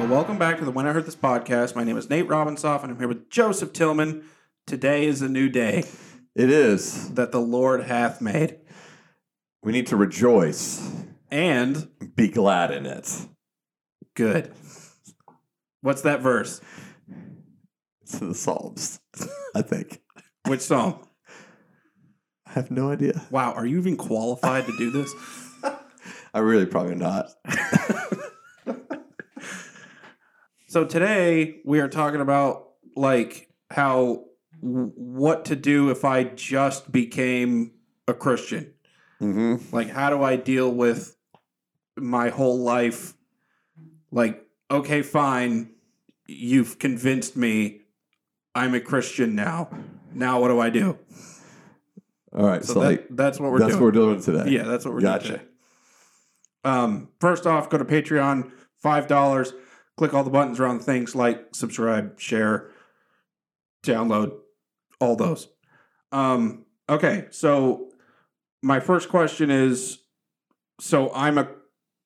Well, welcome back to the When I Heard This podcast. My name is Nate Robinsoff, and I'm here with Joseph Tillman. Today is a new day It is. that the Lord hath made. We need to rejoice, And be glad in it. good. What's that verse? It's in the Psalms, I think. Which song? I have no idea. Wow, are you even qualified to do this? I really probably not. So today we are talking about like how what to do if I just became a Christian. hmm Like how do I deal with my whole life like okay fine you've convinced me I'm a Christian now. Now what do I do? All right. So, So, that, like, that's what we're that's doing. what we're doing today. Yeah, that's what we're Gotcha. doing today. Um, first off, go to Patreon, five dollars. Click all the buttons around things like subscribe, share, download, all those. Um, okay, so my first question is: so I'm a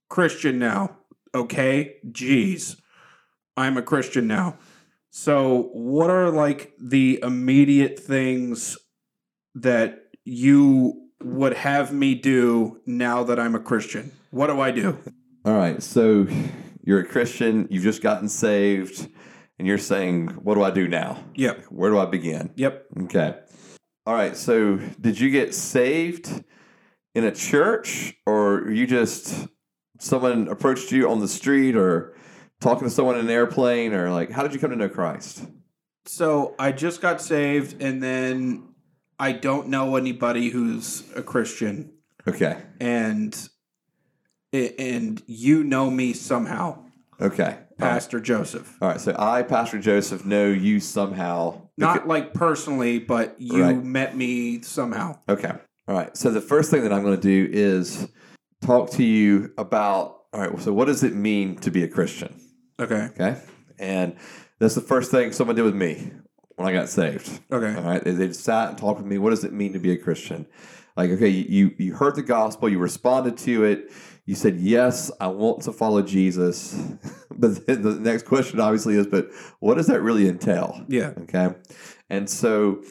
Christian now. Okay, jeez. I'm a Christian now. So, what are like the immediate things that you would have me do now that I'm a Christian? What do I do? All right. So you're a Christian, you've just gotten saved, and you're saying, what do I do now? Yep. Where do I begin? Yep. Okay. All right. So did you get saved in a church or you just someone approached you on the street or talking to someone in an airplane or like how did you come to know Christ? So I just got saved, and then I don't know anybody who's a Christian, Okay. and and you know me somehow, Okay. Pastor Joseph. All right. So I, Pastor Joseph, know you somehow. Not like personally, but you Right. met me somehow. Okay. All right. So the first thing that I'm going to do is talk to you about. All right. So what does it mean to be a Christian? Okay. Okay. And that's the first thing someone did with me when I got saved. Okay. All right. They, they sat and talked with me. What does it mean to be a Christian? Like, okay, you you heard the gospel, you responded to it, you said, Yes, I want to follow Jesus. but the next question obviously is, but what does that really entail? Yeah. Okay. And so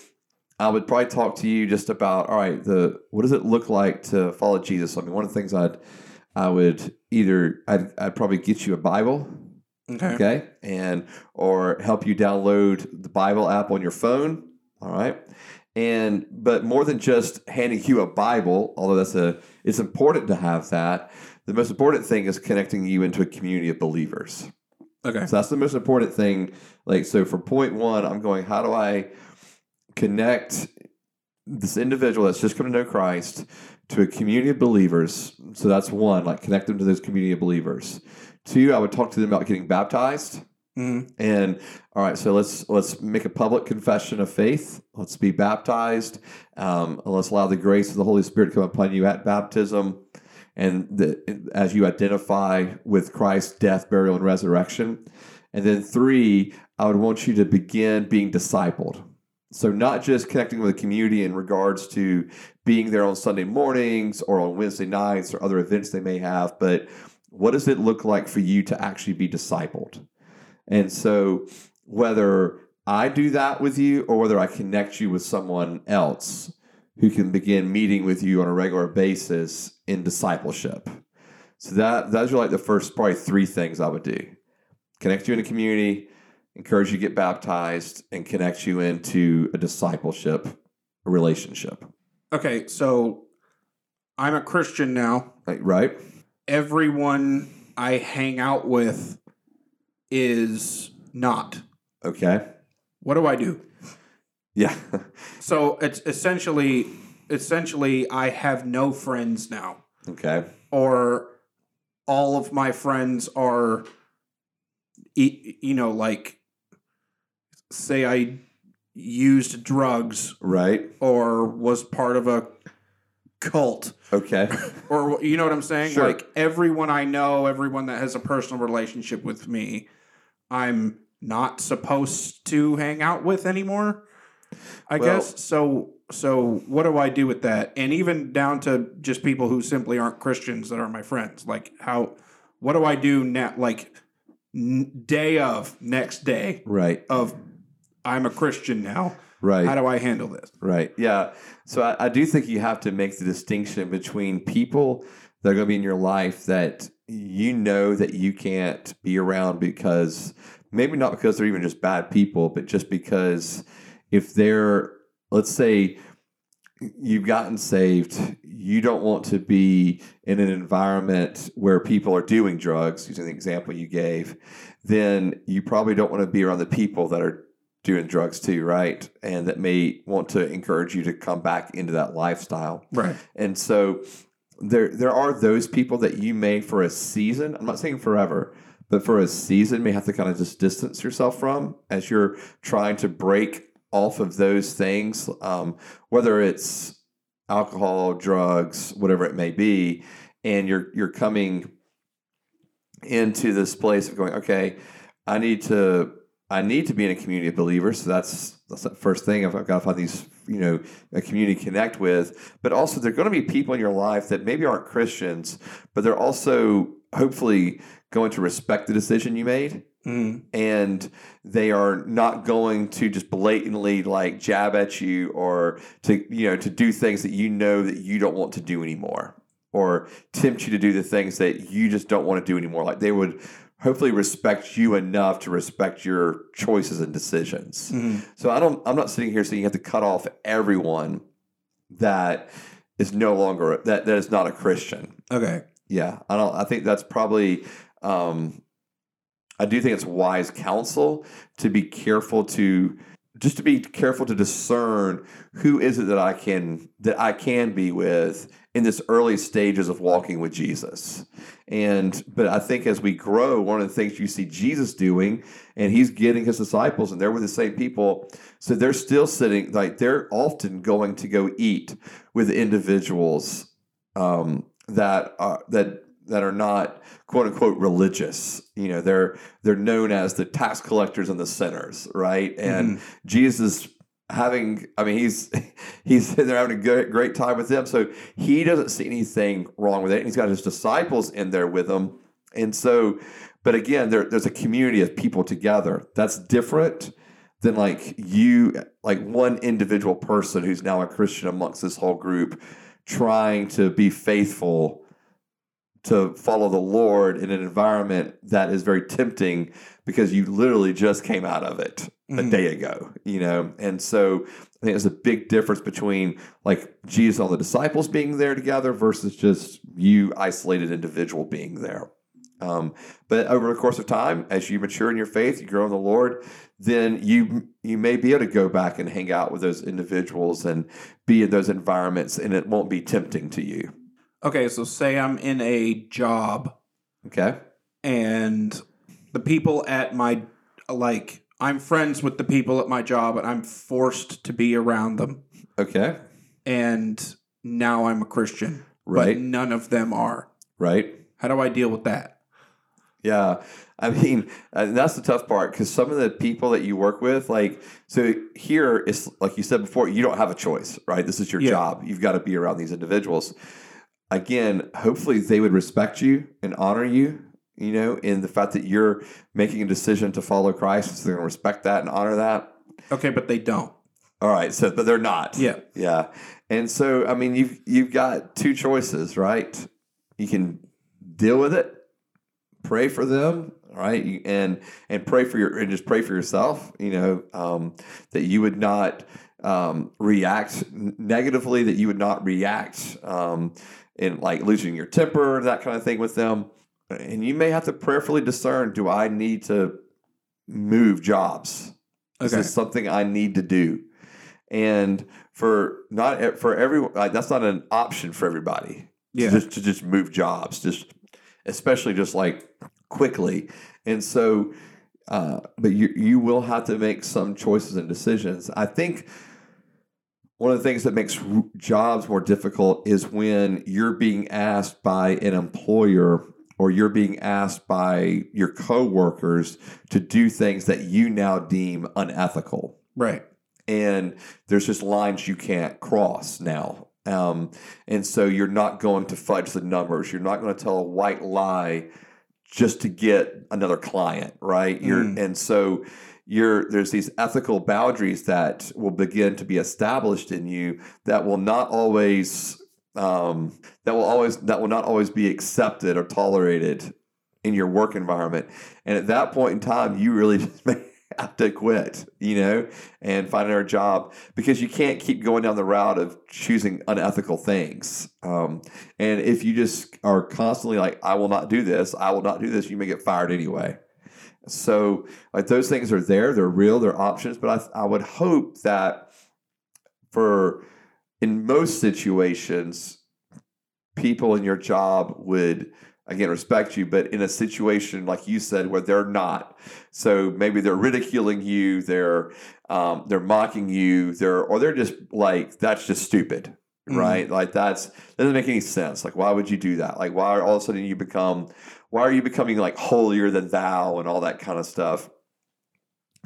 I would probably talk to you just about, all right, the what does it look like to follow Jesus? I mean, one of the things I'd I would either I'd, I'd probably get you a Bible, Okay. okay, and or help you download the Bible app on your phone. All right. And but more than just handing you a Bible, although that's a it's important to have that. The most important thing is connecting you into a community of believers. Okay. So that's the most important thing. Like, so for point one, I'm going, how do I connect this individual that's just come to know Christ to a community of believers? So that's one, like connect them to those community of believers. Two, I would talk to them about getting baptized. Mhm. And all right, so let's let's make a public confession of faith. Let's be baptized. Um, let's allow the grace of the Holy Spirit to come upon you at baptism, and the, as you identify with Christ's death, burial, and resurrection. And then three, I would want you to begin being discipled. So not just connecting with the community in regards to being there on Sunday mornings or on Wednesday nights or other events they may have, but what does it look like for you to actually be discipled? And so, whether I do that with you or whether I connect you with someone else who can begin meeting with you on a regular basis in discipleship. So that those are like the first probably three things I would do. Connect you in a community, encourage you to get baptized, and connect you into a discipleship relationship. Okay. So I'm a Christian now. Right? everyone I hang out with is not. Okay. What do I do? Yeah. So it's essentially essentially I have no friends now okay. or all of my friends are you know like say I used drugs Right. or was part of a cult Okay. or you know what I'm saying? Sure. Like everyone I know, everyone that has a personal relationship with me, I'm not supposed to hang out with anymore. I Well- guess so. So what do I do with that? And even down to just people who simply aren't Christians that are my friends. Like how? What do I do now? Like n- day of next day Right. of I'm a Christian now. Right. How do I handle this? Right. Yeah. So I, I do think you have to make the distinction between people that are going to be in your life that you know that you can't be around because maybe not because they're even just bad people, but just because if they're, let's say, you've gotten saved, you don't want to be in an environment where people are doing drugs, using the example you gave, then you probably don't want to be around the people that are doing drugs too, right? And that may want to encourage you to come back into that lifestyle. Right. And so there there are those people that you may for a season, I'm not saying forever, but for a season may have to kind of just distance yourself from as you're trying to break off of those things, um, whether it's alcohol, drugs, whatever it may be, and you're you're coming into this place of going, okay, I need to I need to be in a community of believers. So that's that's the first thing. I've, I've got to find these, you know, a community to connect with. But also, there are going to be people in your life that maybe aren't Christians, but they're also hopefully going to respect the decision you made Mm. and they are not going to just blatantly like jab at you or to you know to do things that you know that you don't want to do anymore or tempt you to do the things that you just don't want to do anymore like they would hopefully respect you enough to respect your choices and decisions Mm. so i don't i'm not sitting here saying you have to cut off everyone that is no longer that that is not a christian Okay. yeah, I don't. I think that's probably. Um, I do think it's wise counsel to be careful to just to be careful to discern who is it that I can that I can be with in this early stages of walking with Jesus. And but I think as we grow, one of the things you see Jesus doing, and he's getting his disciples, and they're with the same people, so they're still sitting like they're often going to go eat with individuals um, that are that that are not quote unquote religious. You know, they're they're known as the tax collectors and the sinners, right? And Jesus having I mean he's he's they're having a good, great time with them. So he doesn't see anything wrong with it. And he's got his disciples in there with him. And so but again, there, there's a community of people together. That's different than like you like one individual person who's now a Christian amongst this whole group trying to be faithful to follow the Lord in an environment that is very tempting because you literally just came out of it a Mhm. day ago, you know? And so I think there's a big difference between like Jesus and all the disciples being there together versus just you isolated individual being there. Um, but over the course of time, as you mature in your faith, you grow in the Lord, then you you may be able to go back and hang out with those individuals and be in those environments, and it won't be tempting to you. Okay. So say I'm in a job Okay. and the people at my like I'm friends with the people at my job and I'm forced to be around them Okay. and now I'm a Christian Right. but none of them are Right. how do I deal with that Yeah. I mean, uh, that's the tough part because some of the people that you work with, like, so here is, like you said before, you don't have a choice, right? This is your Yeah. job. You've got to be around these individuals. Again, hopefully they would respect you and honor you, you know, in the fact that you're making a decision to follow Christ. So they're going to respect that and honor that. okay but they don't All right. So, but they're not. yeah Yeah. And so, I mean, you've you've got two choices, right? You can deal with it, pray for them, right? And and pray for your and just pray for yourself. You know um, that you would not um, react negatively. That you would not react um, in like losing your temper, that kind of thing with them. And you may have to prayerfully discern: Do I need to move jobs? Is okay this something I need to do? And for not for everyone, like that's not an option for everybody. yeah To just to just move jobs, just especially just like quickly. And so, uh, but you you will have to make some choices and decisions. I think one of the things that makes jobs more difficult is when you're being asked by an employer or you're being asked by your coworkers to do things that you now deem unethical right and there's just lines you can't cross now. Um, and so you're not going to fudge the numbers. You're not going to tell a white lie just to get another client, right? You're Mm. and so you're there's these ethical boundaries that will begin to be established in you that will not always um, that will always that will not always be accepted or tolerated in your work environment. And at that point in time, you really just may have to quit, you know, and find another job because you can't keep going down the route of choosing unethical things. Um, and if you just are constantly like, I will not do this, I will not do this, you may get fired anyway. So, like, those things are there, they're real, they're options, but I, I would hope that for in most situations, people in your job would again respect you but in a situation like you said where they're not. So maybe they're ridiculing you they're um, they're mocking you they're or they're just like that's just stupid Mhm. right? Like that's doesn't make any sense. Like why would you do that? Like why all of a sudden you become why are you becoming like holier than thou and all that kind of stuff?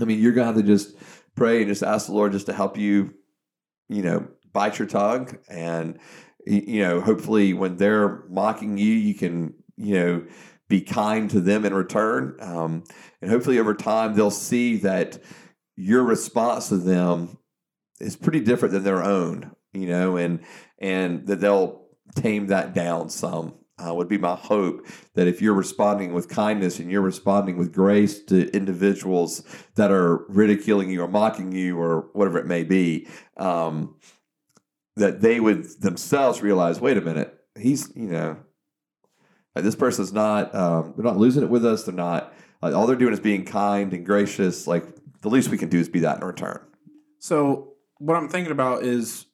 I mean you're gonna have to just pray and just ask the lord just to help you you know bite your tongue and you know hopefully when they're mocking you you can you know be kind to them in return um, and hopefully over time they'll see that your response to them is pretty different than their own you know and and that they'll tame that down some uh, would be my hope that if you're responding with kindness and you're responding with grace to individuals that are ridiculing you or mocking you or whatever it may be um, that they would themselves realize, wait a minute, he's you know, this person's not um, they're not losing it with us. They're not like all they're doing is being kind and gracious. Like the least we can do is be that in return. So what I'm thinking about is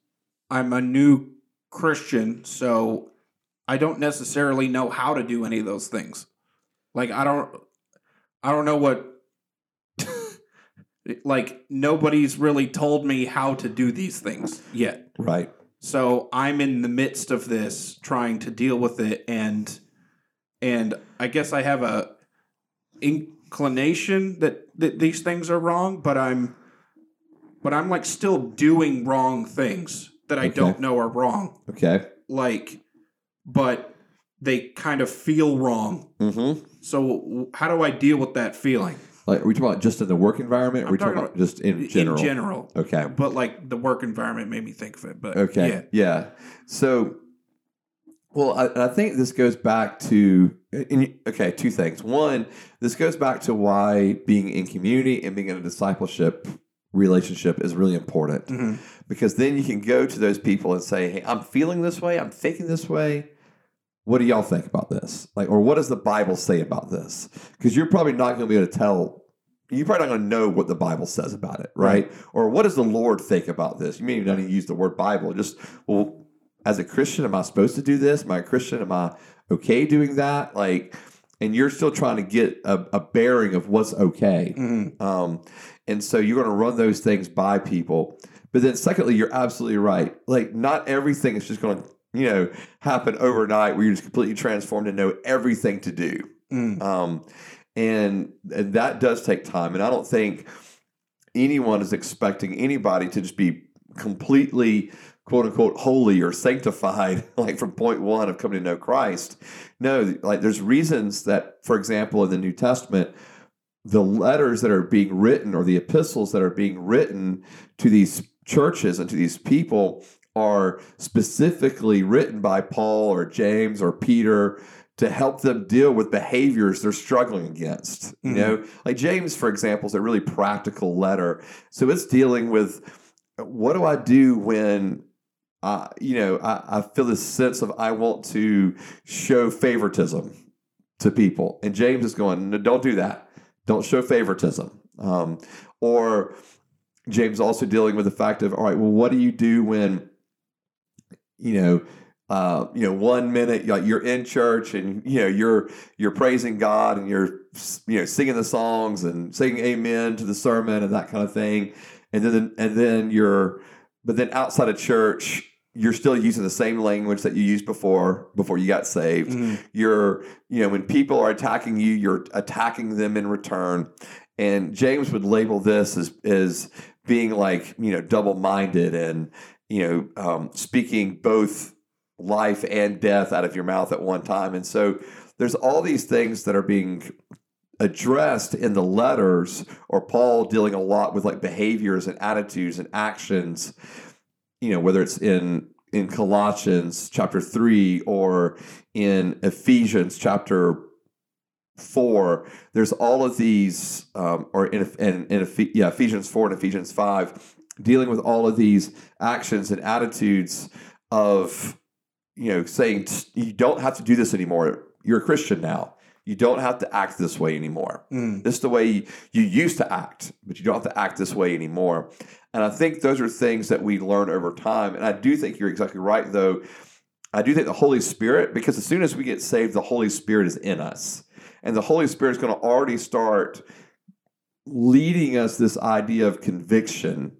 I'm a new Christian, so I don't necessarily know how to do any of those things. Like I don't I don't know what like nobody's really told me how to do these things yet. Right. So I'm in the midst of this trying to deal with it and and I guess I have a inclination that, that these things are wrong, but I'm but I'm like still doing wrong things that I Okay. don't know are wrong. Okay. Like but they kind of feel wrong. Mm-hmm. So how do I deal with that feeling? Like, are we talking about just in the work environment? Or are we talking talking about just in general? In general. Okay. But like the work environment made me think of it. But Okay. yeah. Yeah. So, well, I, I think this goes back to okay, two things. One, this goes back to why being in community and being in a discipleship relationship is really important Mhm. because then you can go to those people and say, "Hey, I'm feeling this way. I'm thinking this way. What do y'all think about this? Like, or what does the Bible say about this? Because you're probably not going to be able to tell. You're probably not going to know what the Bible says about it, right? Or what does the Lord think about this? You may not even use the word Bible. Just well, as a Christian, am I supposed to do this? Am I a Christian? Am I okay doing that? Like, and you're still trying to get a, a bearing of what's okay. Mhm. Um, and so you're going to run those things by people. But then, secondly, you're absolutely right. Like, not everything is just going to, you know, happen overnight where you're just completely transformed and know everything to do. Mm. Um, and, and that does take time. And I don't think anyone is expecting anybody to just be completely quote unquote holy or sanctified like from point one of coming to know christ no like there's reasons that for example in the new testament the letters that are being written or the epistles that are being written to these churches and to these people are specifically written by paul or james or peter to help them deal with behaviors they're struggling against you Mhm. know? Like james for example is a really practical letter. So it's dealing with what do i do when uh, you know I, I feel this sense of i want to show favoritism to people. And james is going no don't do that. Don't show favoritism. Um, or james also dealing with the fact of all right well what do you do when you know uh, you know one minute like you're in church and you know you're you're praising god and you're you know singing the songs and saying amen to the sermon and that kind of thing. And then and then you're but then outside of church you're still using the same language that you used before before you got saved. Mhm. you're you know when people are attacking you you're attacking them in return. And james would label this as as being like you know double-minded and you know um, speaking both life and death out of your mouth at one time and so there's all these things that are being addressed in the letters, or Paul dealing a lot with like behaviors and attitudes and actions. You know, whether it's in in Colossians chapter three or in Ephesians chapter four, there's all of these, um, or in, in, in yeah, Ephesians four and Ephesians five, dealing with all of these actions and attitudes of, you know, saying you don't have to do this anymore. You're a Christian now. You don't have to act this way anymore. Mm. This is the way you, you used to act, but you don't have to act this way anymore. And I think those are things that we learn over time. And I do think you're exactly right, though. I do think the Holy Spirit, because as soon as we get saved, the Holy Spirit is in us. And the Holy Spirit is going to already start leading us this idea of conviction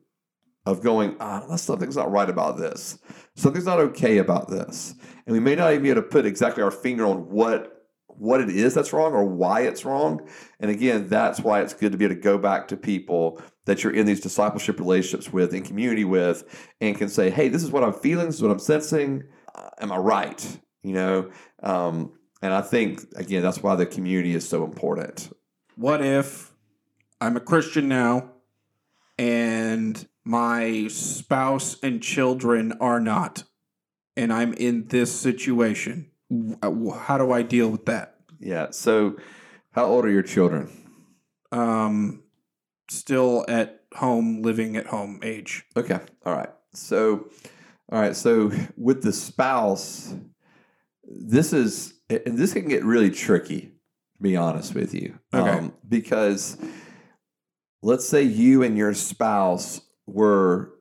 of going, ah, something's not right about this. Something's not okay about this. And we may not even be able to put exactly our finger on what what it is that's wrong or why it's wrong. And again, that's why it's good to be able to go back to people that you're in these discipleship relationships with, in community with, and can say, hey, this is what I'm feeling, this is what I'm sensing. Uh, am I right? You know, um, and I think, again, that's why the community is so important. What if I'm a Christian now and my spouse and children are not, and I'm in this situation? How do I deal with that? Yeah. So, how old are your children? Um, still at home, living at home age. Okay. All right. So, all right. So, with the spouse, this is and this can get really tricky to be honest with you okay. um, because let's say you and your spouse were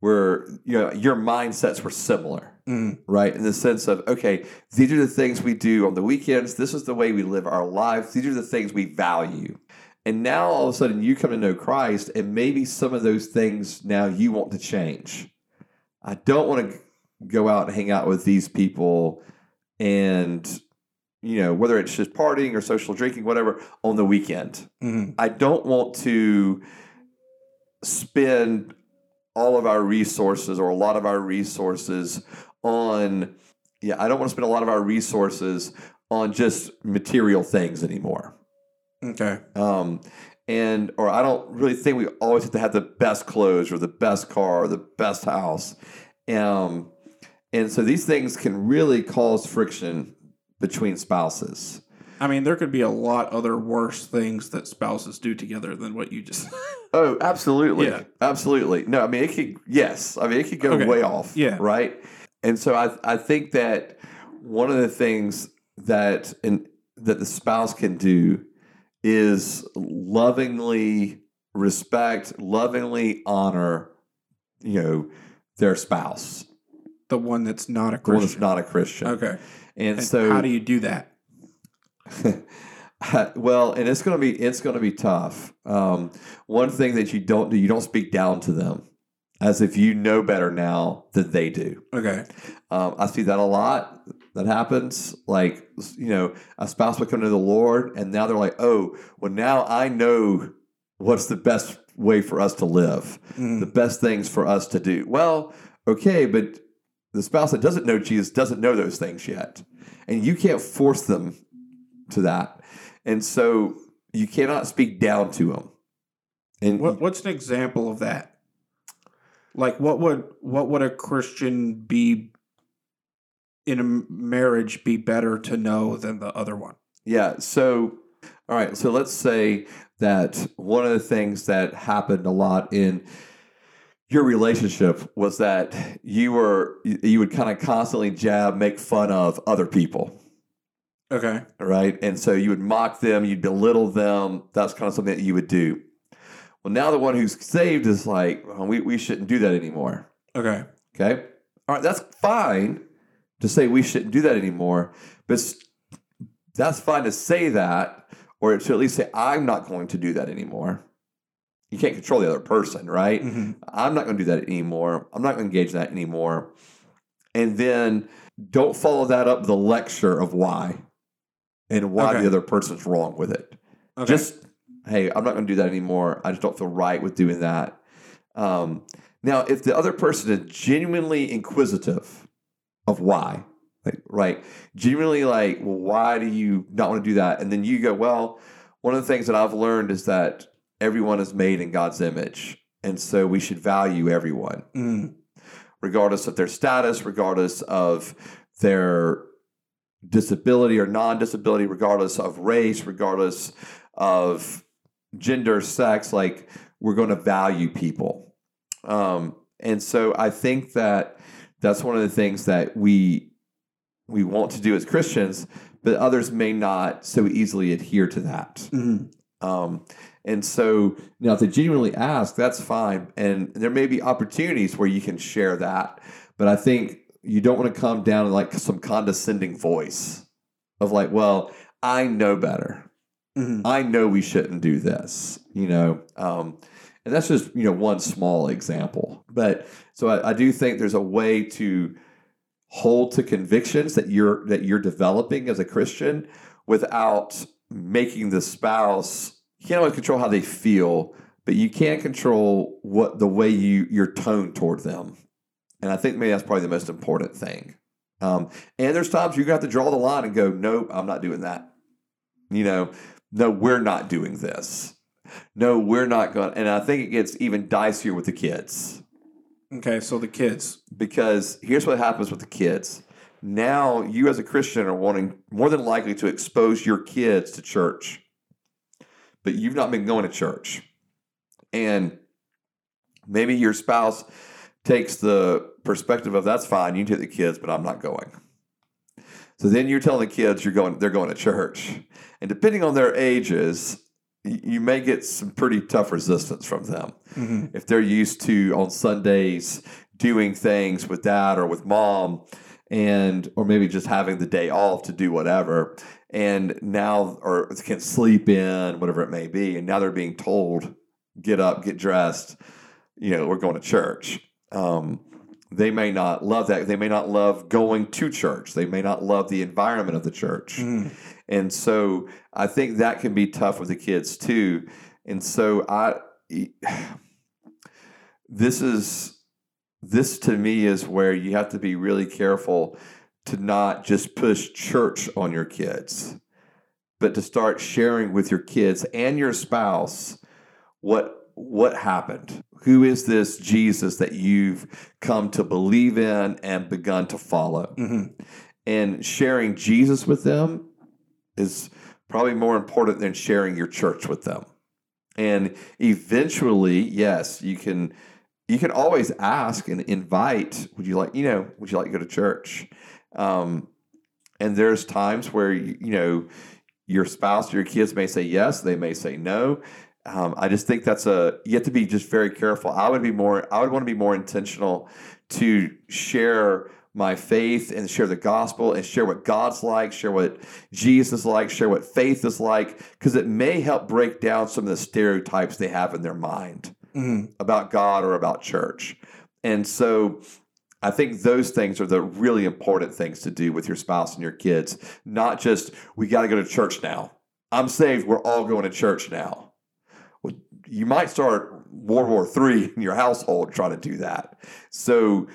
were you know your mindsets were similar mm. right? In the sense of okay these are the things we do on the weekends. This is the way we live our lives. These are the things we value. And now all of a sudden you come to know christ and maybe some of those things now you want to change. I don't want to go out and hang out with these people and you know whether it's just partying or social drinking whatever on the weekend. Mm-hmm. i don't want to spend all of our resources or a lot of our resources on yeah i don't want to spend a lot of our resources on just material things anymore. Okay. Um and or i don't really think we always have to have the best clothes or the best car or the best house. Um and so these things can really cause friction between spouses. I mean, there could be a lot other worse things that spouses do together than what you just. oh, absolutely, Yeah. absolutely. No, I mean it could. Yes, I mean it could go Okay. way off. Yeah. right. And so I I think that one of the things that in, that the spouse can do is lovingly respect, lovingly honor, you know, their spouse, the one that's not a the one that's Christian. not a Christian. okay. And, And so how do you do that? well, and it's going to be it's going to be tough. Um, one thing that you don't do, you don't speak down to them as if you know better now than they do. Okay. Um, I see that a lot. That happens. Like you know, a spouse would come to the Lord, and now they're like, "Oh, well, now I know what's the best way for us to live, Mm. the best things for us to do." Well, okay, but the spouse that doesn't know Jesus doesn't know those things yet, and you can't force them to that, and so you cannot speak down to them. And What, what's an example of that? Like, what would what would a Christian be in a marriage be better to know than the other one? Yeah. So, all right. So let's say that one of the things that happened a lot in your relationship was that you were you would kind of constantly jab, make fun of other people, Okay. right? And so you would mock them, you'd belittle them. That's kind of something that you would do. Well, now the one who's saved is like, well, we we shouldn't do that anymore. Okay. Okay. All right. That's fine to say we shouldn't do that anymore, but that's fine to say that, or to at least say, I'm not going to do that anymore. You can't control the other person, right? Mhm. I'm not going to do that anymore. I'm not going to engage in that anymore. And then don't follow that up with a lecture of why and why Okay. the other person's wrong with it Okay. just hey i'm not going to do that anymore i just don't feel right with doing that um, now if the other person is genuinely inquisitive of why like right? Genuinely, like, well, why do you not want to do that? And then you go, well, one of the things that I've learned is that everyone is made in God's image. And so we should value everyone, Mm. regardless of their status, regardless of their disability or non disability, regardless of race, regardless of gender, sex. Like, we're going to value people. Um, and so I think that that's one of the things that we we want to do as Christians, but others may not so easily adhere to that. Mm. Um, and so now, if they genuinely ask, that's fine. And there may be opportunities where you can share that. But I think you don't want to come down in like some condescending voice of like, well, I know better. Mm. I know we shouldn't do this, you know. Um, and that's just you know one small example. But so I, I do think there's a way to hold to convictions that you're that you're developing as a Christian without making the spouse. You can't always control how they feel, but you can control what the way you your tone toward them. And I think maybe that's probably the most important thing. Um, and there's times you're gonna have to draw the line and go, nope, I'm not doing that. You know, no, we're not doing this. No, we're not going. And I think it gets even dicier with the kids Okay, so the kids. because here's what happens with the kids. Now, you as a Christian are wanting more than likely to expose your kids to church, but you've not been going to church. And maybe your spouse takes the perspective of that's fine, you can take the kids, but I'm not going. So then you're telling the kids you're going, they're going to church. And depending on their ages, you may get some pretty tough resistance from them hmm if they're used to on Sundays doing things with dad or with mom and or maybe just having the day off to do whatever and now or can sleep in whatever it may be and now they're being told get up get dressed you know we're going to church um, they may not love that they may not love going to church they may not love the environment of the church Mm. and so I think that can be tough with the kids too. And so I this is this to me is where you have to be really careful to not just push church on your kids, but to start sharing with your kids and your spouse what what happened. Who is this Jesus that you've come to believe in and begun to follow? hmm and sharing Jesus with them is probably more important than sharing your church with them. And eventually, yes, you can you can always ask and invite, would you like, you know, would you like to go to church? Um, and there's times where you, you know your spouse or your kids may say yes, they may say no. Um, I just think that's a you have to be just very careful. I would be more I would want to be more intentional to share my faith and share the gospel and share what God's like, share what Jesus is like, share what faith is like, because it may help break down some of the stereotypes they have in their mind hmm about God or about church. And so I think those things are the really important things to do with your spouse and your kids, not just, we got to go to church now. I'm saved, we're all going to church now. You might start World War III in your household trying to do that. So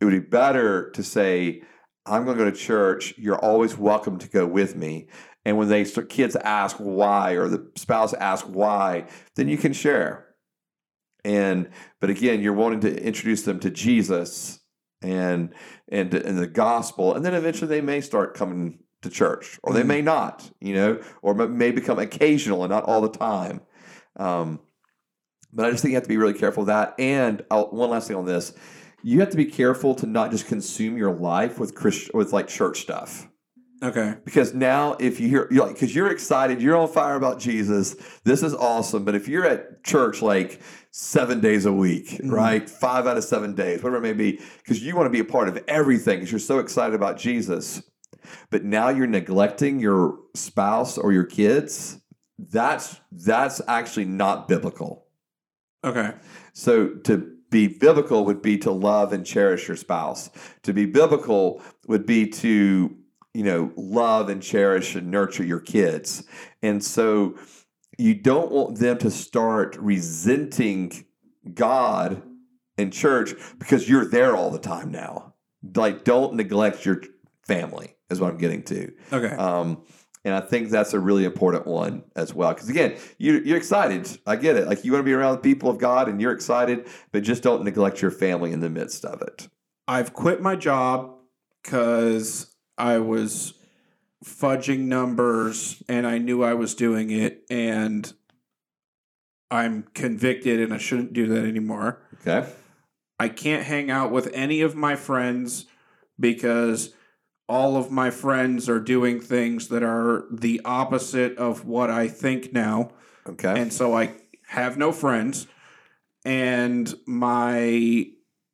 it would be better to say, I'm going to go to church. You're always welcome to go with me. And when they start, kids ask why, or the spouse asks why, then you can share. And but again, you're wanting to introduce them to Jesus and and and the gospel, and then eventually they may start coming to church, or they Mhm. may not, you know, or may become occasional and not all the time. Um, but I just think you have to be really careful of that. And i one last thing on this: you have to be careful to not just consume your life with Christ with like church stuff Okay. because now if you hear you're like because you're excited you're on fire about jesus this is awesome but if you're at church like seven days a week Mhm. right five out of seven days whatever it may be because you want to be a part of everything because you're so excited about jesus but now you're neglecting your spouse or your kids that's that's actually not biblical Okay. so to be biblical would be to love and cherish your spouse. To be biblical would be to, you know, love and cherish and nurture your kids. And so you don't want them to start resenting God and church because you're there all the time now. Like don't neglect your family is what I'm getting to. Okay. Um, and I think that's a really important one as well. Because again, you, you're excited. I get it. Like you want to be around the people of God and you're excited, but just don't neglect your family in the midst of it. I've quit my job because I was fudging numbers and I knew I was doing it and I'm convicted and I shouldn't do that anymore. Okay. I can't hang out with any of my friends because all of my friends are doing things that are the opposite of what I think now. Okay. And so I have no friends. And my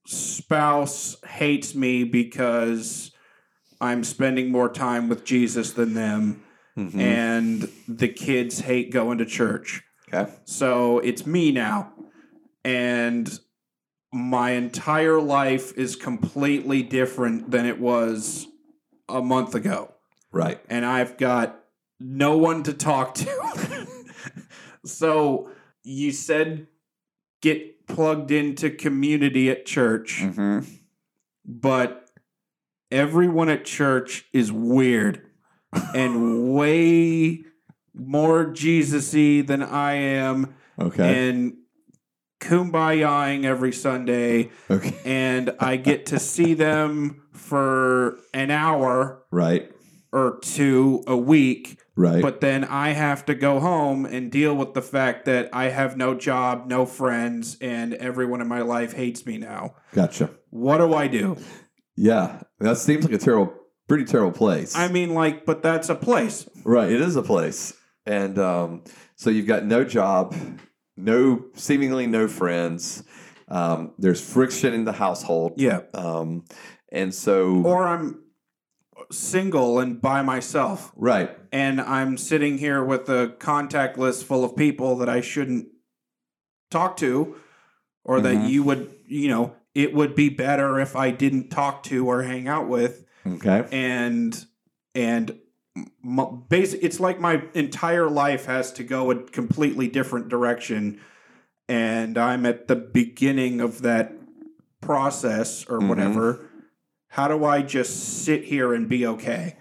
spouse hates me because I'm spending more time with Jesus than them. Mhm. And the kids hate going to church. okay. So it's me now. And my entire life is completely different than it was a month ago. Right. And I've got no one to talk to. so you said get plugged into community at church, Mm-hmm. but everyone at church is weird and way more Jesus-y than I am Okay. and kumbayaing every Sunday, okay. and I get to see them for an hour Right. or two a week. Right. But then I have to go home and deal with the fact that I have no job, no friends, and everyone in my life hates me now. gotcha. What do I do? Yeah. That seems like a terrible, pretty terrible place. I mean, like, but that's a place. Right, it is a place, and um, so you've got no job, no seemingly no friends. Um, there's friction in the household, Yeah. um, and so Or I'm single and by myself. right, and I'm sitting here with a contact list full of people that I shouldn't talk to, or Mhm. that you would, you know, it would be better if I didn't talk to or hang out with, okay, and and m- basic. It's like my entire life has to go a completely different direction, and I'm at the beginning of that process or Mhm. whatever. How do I just sit here and be okay?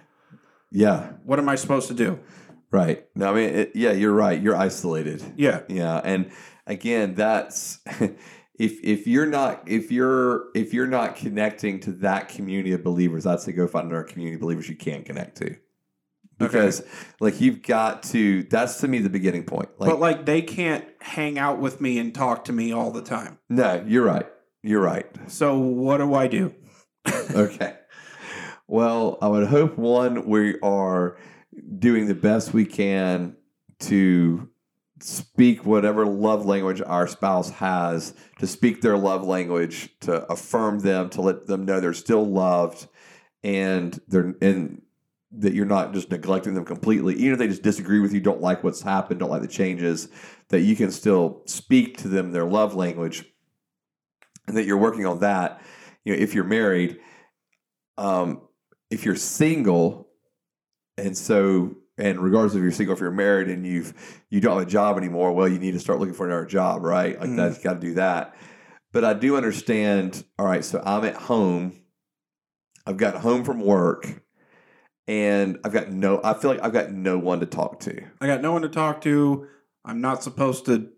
yeah, What am I supposed to do? right. No, I mean, it, yeah, you're right. You're isolated. Yeah. Yeah, and again, that's if if you're not if you're if you're not connecting to that community of believers, that's the go find another community of believers you can't connect to. Because like you've got to that's to me the beginning point. Like but like they can't hang out with me and talk to me all the time. no, you're right. You're right. So what do I do? Okay. Well, I would hope one we are doing the best we can to speak whatever love language our spouse has, to speak their love language, to affirm them, to let them know they're still loved and they're and that you're not just neglecting them completely. Even if they just disagree with you, don't like what's happened, don't like the changes, that you can still speak to them their love language and that you're working on that. You know, if you're married, um, if you're single, and so and regardless if you're single, if you're married and you've you don't have a job anymore, well, you need to start looking for another job, right? Like Mhm. that's got to do that. But I do understand. All right, so I'm at home. I've got home from work, and I've got no. I feel like I've got no one to talk to. I got no one to talk to. I'm not supposed to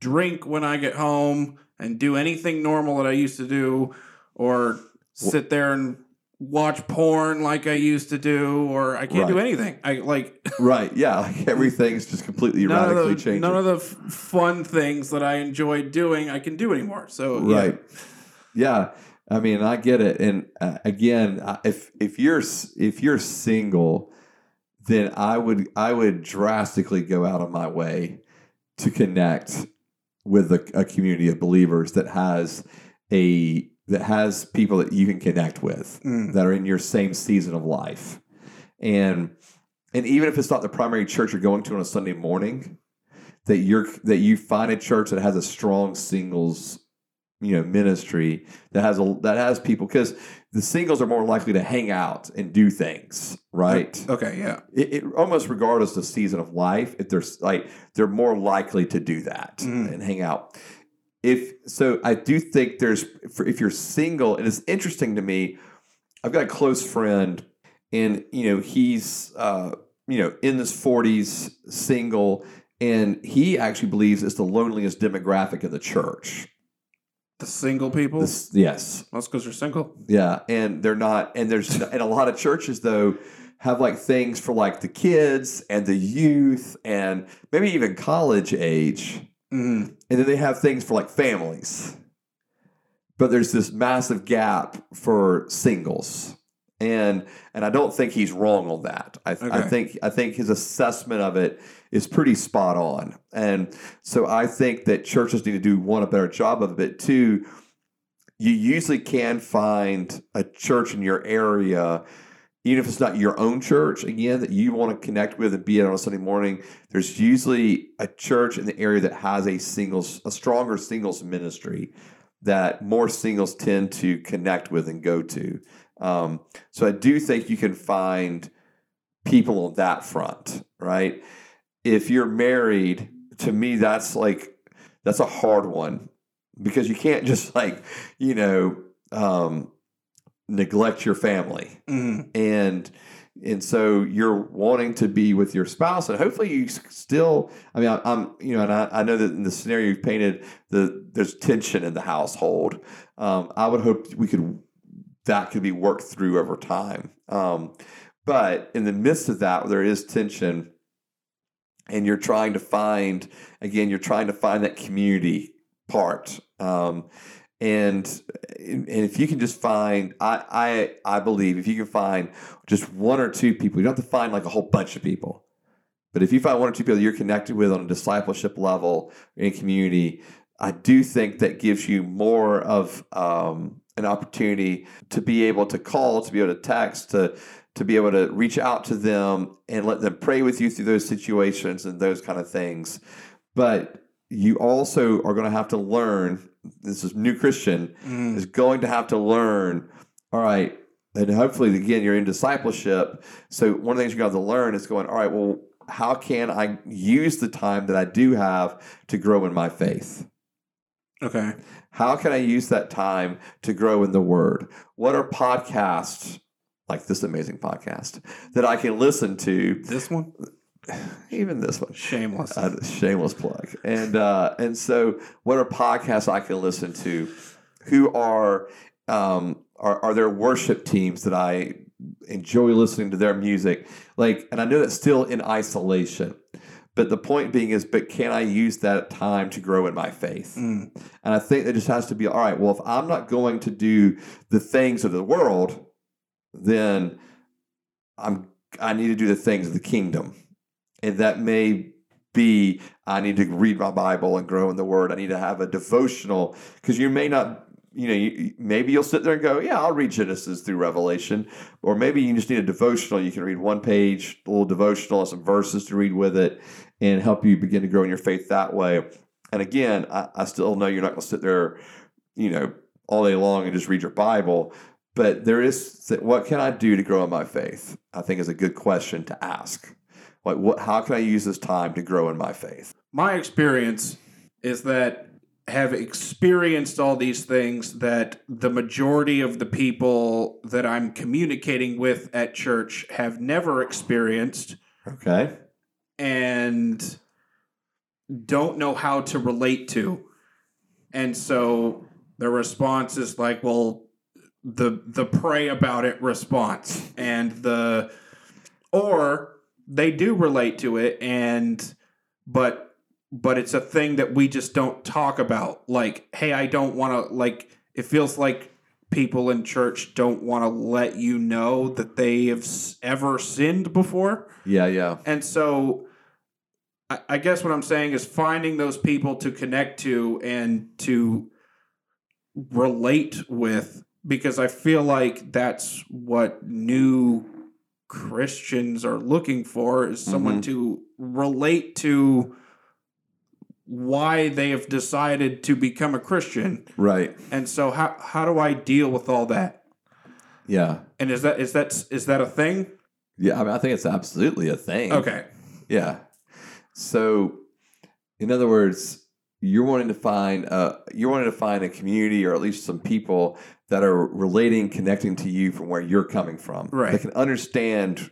drink when I get home and do anything normal that I used to do or sit there and watch porn like I used to do or I can't do anything. I like Right? Yeah. Like everything's just completely radically the changing. none of the f- fun things that I enjoyed doing I can do anymore. So right yeah i mean i get it and uh, again if if you're if you're single then i would i would drastically go out of my way to connect with a, a community of believers that has a that has people that you can connect with Mm. that are in your same season of life and and even if it's not the primary church you're going to on a sunday morning that you're that you find a church that has a strong singles you know ministry that has a that has people because the singles are more likely to hang out and do things right Okay, yeah. it, it almost regardless of season of life if there's like they're more likely to do that Mhm. and hang out if so i do think there's if you're single and it's interesting to me i've got a close friend and you know he's uh, you know in his forties, single, and he actually believes it's the loneliest demographic of the church. The single people. This, yes, That's because they're single. yeah, and they're not, and there's and a lot of churches though have like things for like the kids and the youth and maybe even college age, Mm. and then they have things for like families. But there's this massive gap for singles, and and I don't think he's wrong on that. I, I think I think his assessment of it is pretty spot on, and so I think that churches need to do one a better job of it. Two, you usually can find a church in your area, even if it's not your own church, again, that you want to connect with and be at on a Sunday morning. There's usually a church in the area that has a singles, a stronger singles ministry that more singles tend to connect with and go to. Um, so I do think you can find people on that front, right? If you're married, to me, that's like that's a hard one because you can't just like you know um, neglect your family. Mm. and and so you're wanting to be with your spouse and hopefully you still i mean I, i'm you know and I, I know that in the scenario you've painted the there's tension in the household. Um, i would hope we could that could be worked through over time. Um, but in the midst of that there is tension and you're trying to find again you're trying to find that community part. Um, and and if you can just find I, I i believe if you can find just one or two people you don't have to find like a whole bunch of people. But if you find one or two people you're connected with on a discipleship level in community i do think that gives you more of um, an opportunity to be able to call to be able to text to to be able to reach out to them and let them pray with you through those situations and those kind of things. But you also are going to have to learn this is new christian Mm. is going to have to learn all right and hopefully again you're in discipleship so one of the things you have to learn is going all right well how can i use the time that i do have to grow in my faith Okay. how can i use that time to grow in the word what are podcasts like this amazing podcast that i can listen to This one. even this one Shameless. a shameless plug. And uh, and so, what are podcasts I can listen to? Who are um, are are there worship teams that I enjoy listening to their music? Like, and I know that's still in isolation. But the point being is, but can I use that time to grow in my faith? Mm. And I think there just has to be all right. Well, if I'm not going to do the things of the world, then I'm I need to do the things of the kingdom, and that may be I need to read my Bible and grow in the Word. I need to have a devotional because you may not. You know, you, maybe you'll sit there and go, "Yeah, I'll read Genesis through Revelation," or maybe you just need a devotional. You can read one page, a little devotional, and some verses to read with it, and help you begin to grow in your faith that way. And again, I, I still know you're not going to sit there, you know, all day long and just read your Bible. But there is what can I do to grow in my faith? I think is a good question to ask. Like, what? How can I use this time to grow in my faith? My experience is that have experienced all these things that the majority of the people that I'm communicating with at church have never experienced Okay. and don't know how to relate to. And so the response is like, well, the the pray about it response and the or they do relate to it and but but it's a thing that we just don't talk about like hey i don't want to like it feels like people in church don't want to let you know that they have ever sinned before Yeah. Yeah. and so I, I guess what I'm saying is finding those people to connect to and to relate with because I feel like that's what new Christians are looking for is someone mm-hmm. to relate to why they have decided to become a Christian. Right. And so how how do I deal with all that? Yeah. And is that is that is that a thing? Yeah. I mean, I think it's absolutely a thing. Okay. Yeah. So, in other words, you're wanting to find uh, you're wanting to find a community or at least some people that are relating, connecting to you from where you're coming from. Right. They can understand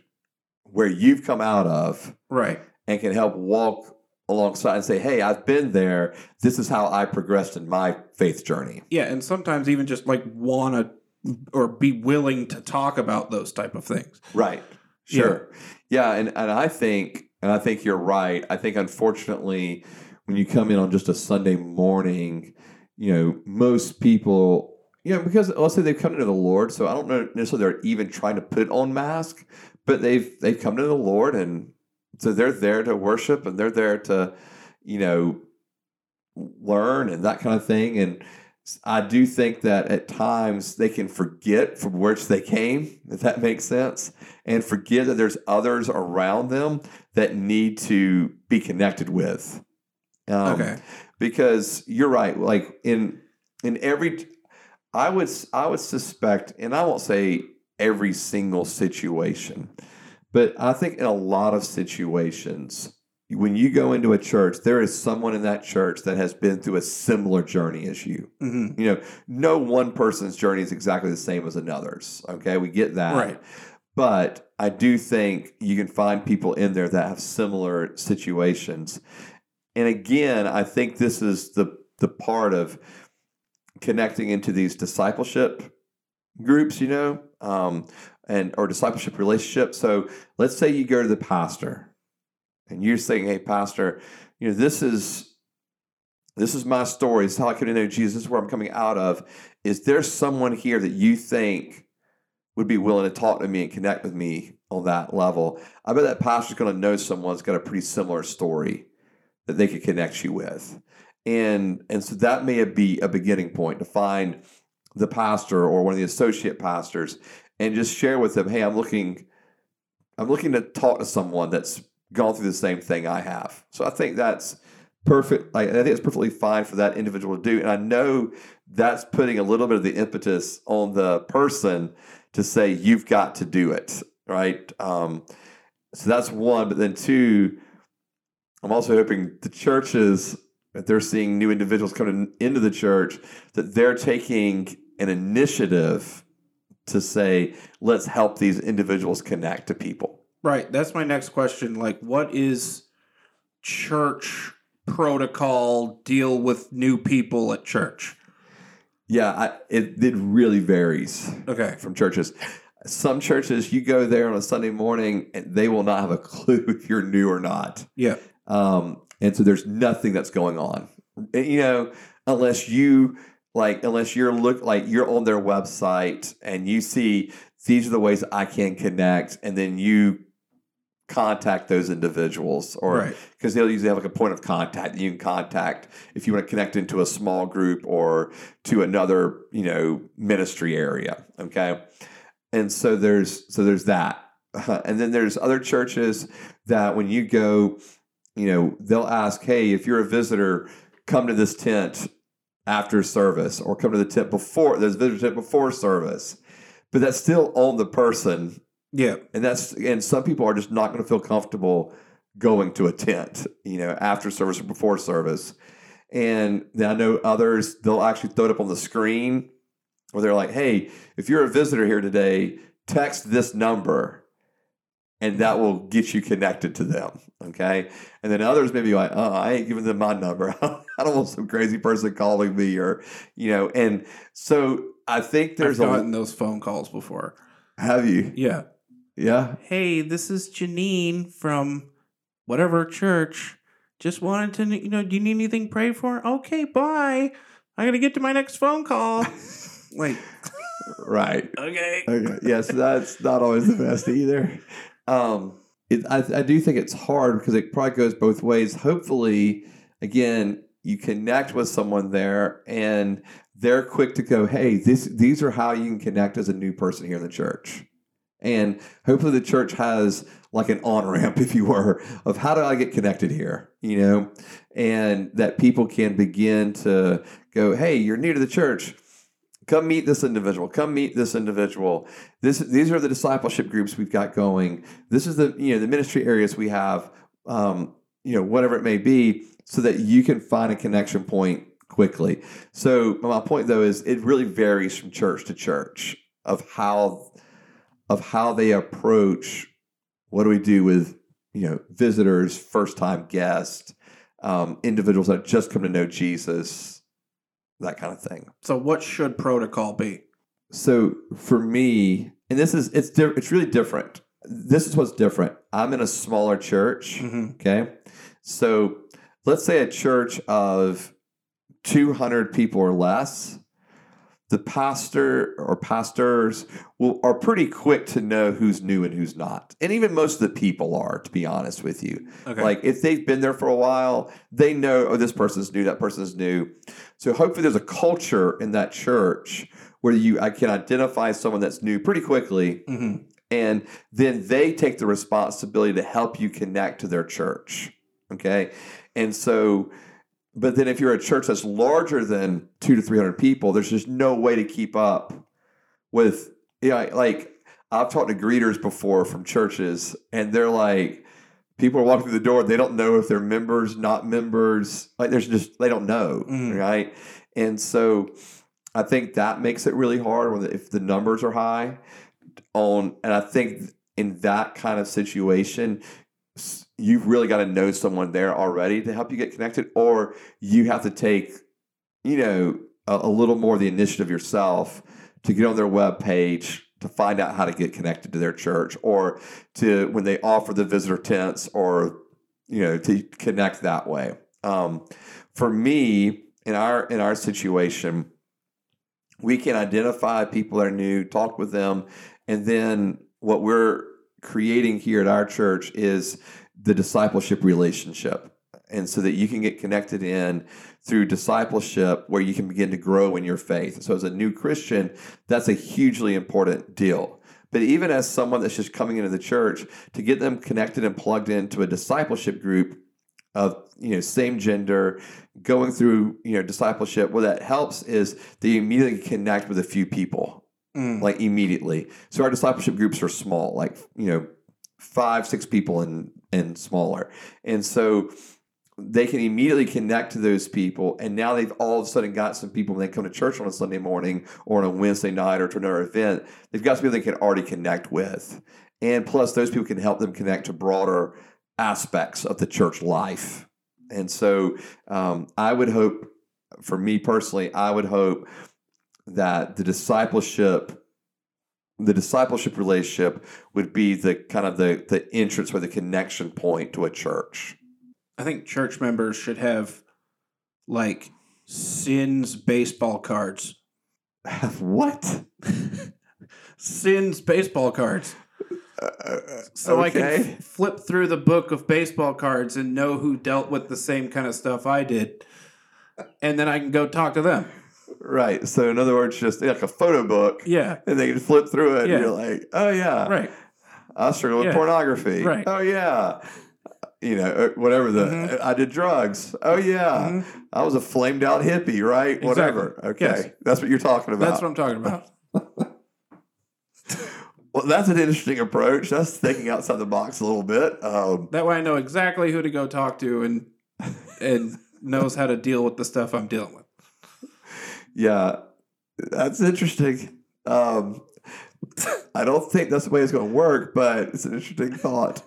where you've come out of Right. and can help walk alongside and say, "Hey, I've been there. This is how I progressed in my faith journey." Yeah, and sometimes even just like want to or be willing to talk about those type of things. Right. Yeah. Sure. Yeah, and, and I think and I think you're right. I think unfortunately when you come in on just a Sunday morning, you know, most people you know, because let's say they've come to the Lord, so I don't know necessarily they're even trying to put on mask, but they've they've come to the Lord and so they're there to worship and they're there to, you know, learn and that kind of thing. And I do think that at times they can forget from which they came, if that makes sense, and forget that there's others around them that need to be connected with. Um, okay. because you're right. Like in in every, I would I would suspect, and I won't say every single situation, but I think in a lot of situations, when you go into a church, there is someone in that church that has been through a similar journey as you. hmm You know, no one person's journey is exactly the same as another's. Okay, we get that. Right. But I do think you can find people in there that have similar situations. And again, I think this is the the part of connecting into these discipleship groups, you know, um, and or discipleship relationships. So let's say you go to the pastor and you're saying, "Hey, pastor, you know this is this is my story. This is how I came to know Jesus. This is where I'm coming out of. Is there someone here that you think would be willing to talk to me and connect with me on that level? I bet that pastor's going to know someone that's got a pretty similar story that they could connect you with, and and so that may be a beginning point to find the pastor or one of the associate pastors and just share with them, "Hey, I'm looking." I'm looking to talk to someone that's gone through the same thing I have. So I think that's perfect. I think it's perfectly fine for that individual to do. And I know that's putting a little bit of the impetus on the person to say, you've got to do it. Right. Um, so that's one. But then two, I'm also hoping the churches, that they're seeing new individuals coming into the church, that they're taking an initiative to say, let's help these individuals connect to people. Right. That's my next question. Like, what is church protocol deal with new people at church? Yeah, I, it, it really varies Okay. from churches. Some churches, you go there on a Sunday morning, and they will not have a clue if you're new or not. Yeah. Um, and so there's nothing that's going on, you know, unless you like, unless you're look like you're on their website and you see these are the ways I can connect, and then you contact those individuals or Right. because they'll usually have like a point of contact that you can contact if you want to connect into a small group or to another you know ministry area okay? And so there's so there's that. And then there's other churches that when you go you know they'll ask hey if you're a visitor come to this tent after service or come to the tent before there's visitor tent before service. But that's still on the person. Yeah. and that's and some people are just not going to feel comfortable going to a tent you know after service or before service. And then i know others they'll actually throw it up on the screen where they're like hey if you're a visitor here today text this number and that will get you connected to them okay and then others may be like oh i ain't giving them my number i don't want some crazy person calling me or you know and so i think there's I've a gotten those phone calls before. have you Yeah. yeah Hey, this is Janine from whatever church. Just wanted to, you know, do you need anything prayed for? Okay, bye. I'm going to get to my next phone call. like, right okay. Okay. Yes, that's not always the best either. Um, it, I, I do think it's hard because it probably goes both ways. Hopefully, again, you connect with someone there and they're quick to go, hey, this these are how you can connect as a new person here in the church. And hopefully the church has like an on ramp, if you were, of how do I get connected here, you know, and that people can begin to go, hey, you're new to the church come meet this individual. Come meet this individual. This these are the discipleship groups we've got going. This is the you know the ministry areas we have um, you know, whatever it may be, so that you can find a connection point quickly. So my point though is it really varies from church to church of how of how they approach what do we do with you know visitors, first time guests, um, individuals that just come to know Jesus, that kind of thing. So, what should protocol be? So for me, and this is it's di- it's really different. This is what's different. I'm in a smaller church. Mhm. Okay, so let's say a church of 200 people or less. The pastor or pastors will are pretty quick to know who's new and who's not, and even most of the people are. To be honest with you, Okay. like if they've been there for a while, they know, oh, this person's new, that person's new. So hopefully there's a culture in that church where you I can identify someone that's new pretty quickly hmm and then they take the responsibility to help you connect to their church. Okay. And so but then if you're a church that's larger than two to three hundred people, there's just no way to keep up with yeah, like I've talked to greeters before from churches and they're like people are walking through the door they don't know if they're members not members like there's just they don't know Mhm. right and so i think that makes it really hard when if the numbers are high on and i think in that kind of situation you've really got to know someone there already to help you get connected or you have to take you know a, a little more of the initiative yourself to get on their web page to find out how to get connected to their church or to when they offer the visitor tents or you know to connect that way. Um, for me in our in our situation we can identify people that are new talk with them and then what we're creating here at our church is the discipleship relationship. And so that you can get connected in through discipleship where you can begin to grow in your faith. So as a new christian that's a hugely important deal. But even as someone that's just coming into the church to get them connected and plugged into a discipleship group of you know same gender going through you know discipleship what that helps is you immediately connect with a few people Mm. like immediately. So our discipleship groups are small like you know five six people and and smaller. And so they can immediately connect to those people and now they've all of a sudden got some people when they come to church on a sunday morning or on a wednesday night or to another event they've got some people they can already connect with. And plus those people can help them connect to broader aspects of the church life. And so um, i would hope for me personally i would hope that the discipleship the discipleship relationship would be the kind of the the entrance or the connection point to a church I think church members should have like sins baseball cards. have what Sins baseball cards. Uh, So I can f- flip through the book of baseball cards and know who dealt with the same kind of stuff I did. And then I can go talk to them. Right so in other words just like a photo book Yeah. and they can flip through it Yeah. and you're like oh yeah Right. i struggle with Yeah. pornography Right. oh yeah you know uh, whatever the Mhm. i did drugs oh yeah Mhm. i was a flamed out hippie right whatever okay Yes. that's what you're talking about That's what I'm talking about. Well, that's an interesting approach. That's thinking outside the box a little bit. Um, That way I know exactly who to go talk to and and knows how to deal with the stuff I'm dealing with. Yeah, that's interesting. Um, I don't think that's the way it's going to work, but it's an interesting thought.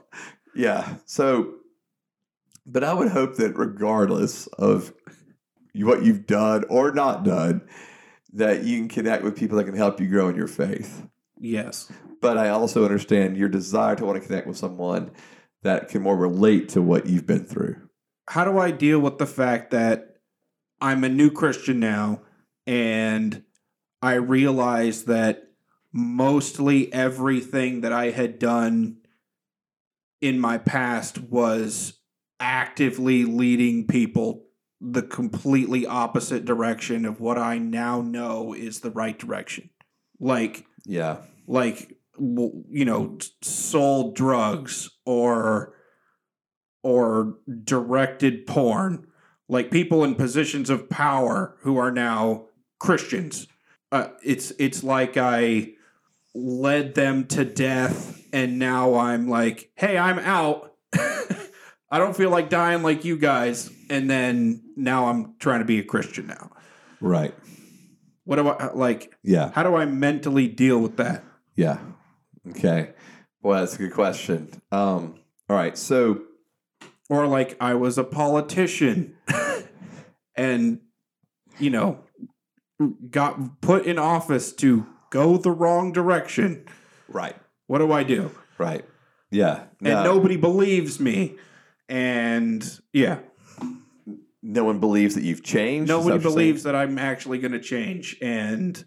Yeah. So, but I would hope that regardless of what you've done or not done, that you can connect with people that can help you grow in your faith. Yes. But I also understand your desire to want to connect with someone that can more relate to what you've been through. How do I deal with the fact that I'm a new Christian now and I realized that mostly everything that I had done in my past was actively leading people the completely opposite direction of what I now know is the right direction. Like Yeah. like you know sold drugs or or directed porn like people in positions of power who are now christians uh, it's it's like i led them to death and now i'm like hey i'm out I don't feel like dying like you guys, and then now I'm trying to be a Christian now. Right. What do I like? Yeah. How do I mentally deal with that? Yeah. Okay. Well, that's a good question. Um, all right. So, Or like I was a politician and you know got put in office to go the wrong direction. right. What do I do? Right. Yeah. And No, nobody believes me. And yeah, no one believes that you've changed. That nobody you're believes that I'm actually going to change and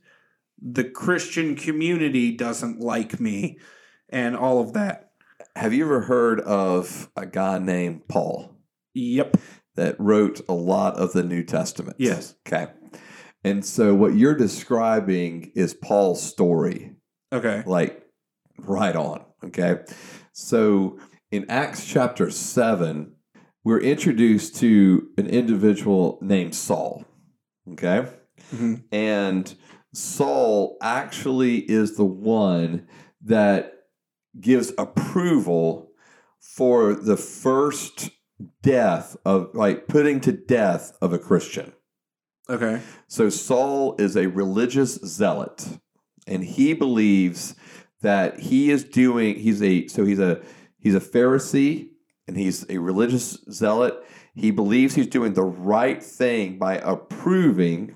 the Christian community doesn't like me and all of that. Have you ever heard of a guy named Paul Yep. that wrote a lot of the New Testament? Yes. Okay. And so, what you're describing is Paul's story. Okay. like right on. Okay. So in Acts chapter 7, we're introduced to an individual named Saul. Okay. Mhm. And Saul actually is the one that gives approval for the first death of like putting to death of a Christian. Okay. So Saul is a religious zealot, and he believes that he is doing. He's a so he's a he's a Pharisee, and he's a religious zealot. He believes he's doing the right thing by approving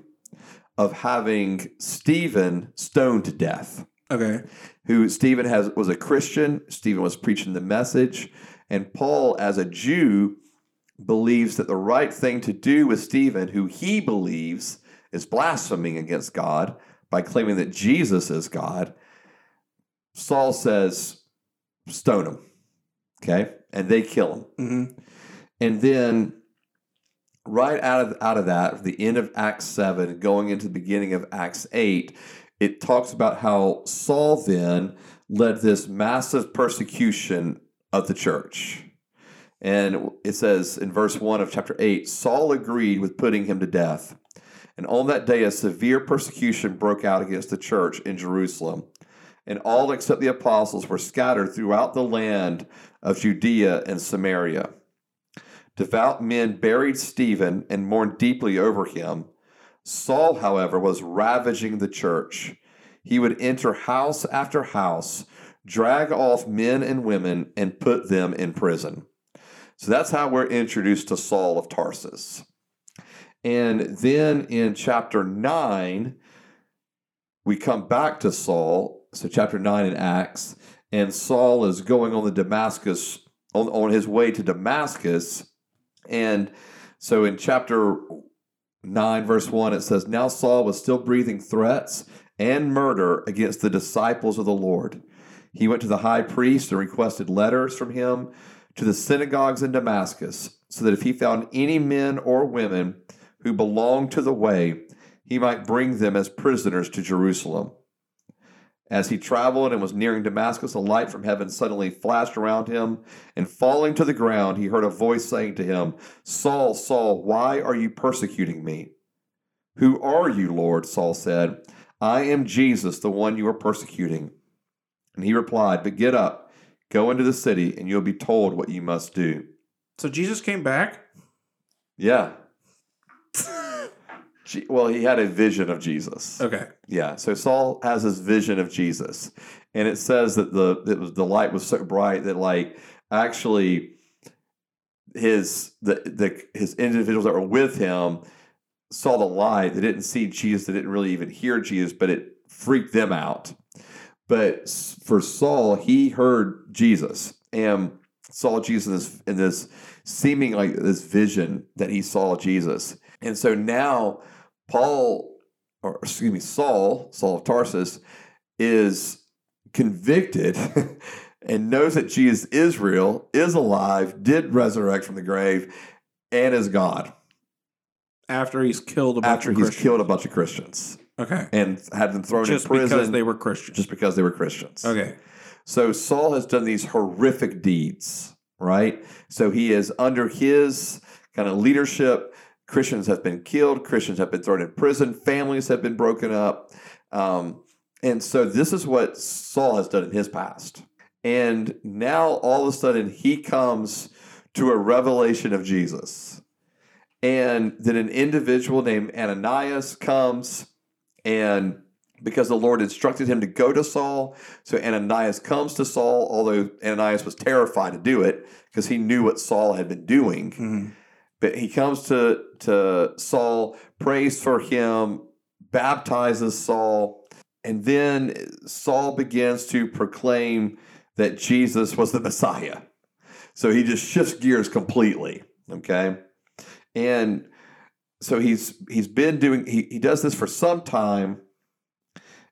of having Stephen stoned to death. Okay. Who Stephen has was a Christian. Stephen was preaching the message, and Paul, as a Jew, believes that the right thing to do with Stephen, who he believes is blaspheming against God by claiming that Jesus is God, Saul says, stone him. Okay? And they kill him. hmm And then right out of out of that, the end of Acts 7, going into the beginning of Acts 8, it talks about how Saul then led this massive persecution of the church. And it says in verse 1 of chapter 8 Saul agreed with putting him to death. And on that day, a severe persecution broke out against the church in Jerusalem. And all except the apostles were scattered throughout the land of Judea and Samaria. Devout men buried Stephen and mourned deeply over him. Saul, however, was ravaging the church. He would enter house after house, drag off men and women, and put them in prison. So that's how we're introduced to Saul of Tarsus. And then in chapter 9, we come back to Saul. So, chapter 9 in Acts, and Saul is going on the Damascus, on, on his way to Damascus. And so in chapter 9, verse 1, it says, Now Saul was still breathing threats and murder against the disciples of the Lord. He went to the high priest and requested letters from him to the synagogues in Damascus, so that if he found any men or women who belonged to the way, he might bring them as prisoners to Jerusalem. As he traveled and was nearing Damascus, a light from heaven suddenly flashed around him, and falling to the ground, he heard a voice saying to him, Saul, Saul, why are you persecuting me? Who are you, Lord? Saul said. I am Jesus, the one you are persecuting. And he replied, But get up, go into the city, and you'll be told what you must do. So Jesus came back. Yeah. Well, he had a vision of Jesus. Okay. Yeah. So Saul has this vision of Jesus, and it says that the it was, the light was so bright that like actually his the the his individuals that were with him saw the light. They didn't see Jesus. They didn't really even hear Jesus, but it freaked them out. But for Saul, he heard Jesus and saw Jesus in this, in this seeming like this vision that he saw Jesus. And so now Paul, or excuse me, Saul, Saul of Tarsus, is convicted and knows that Jesus is real, is alive, did resurrect from the grave, and is God After he's killed a bunch after of he's Christians. killed a bunch of Christians Okay. and had them thrown Just in prison Just because they were Christians. just because they were Christians. okay. So Saul has done these horrific deeds, right? So he is under his kind of leadership. Christians have been killed. Christians have been thrown in prison. Families have been broken up. Um, and so this is what Saul has done in his past. And now all of a sudden he comes to a revelation of Jesus. And then an individual named Ananias comes, and because the Lord instructed him to go to Saul, so Ananias comes to Saul, although Ananias was terrified to do it because he knew what Saul had been doing. Mhm. But he comes to, to Saul, prays for him, baptizes Saul, and then Saul begins to proclaim that Jesus was the Messiah. So he just shifts gears completely. Okay. And so he's he's been doing he, he does this for some time,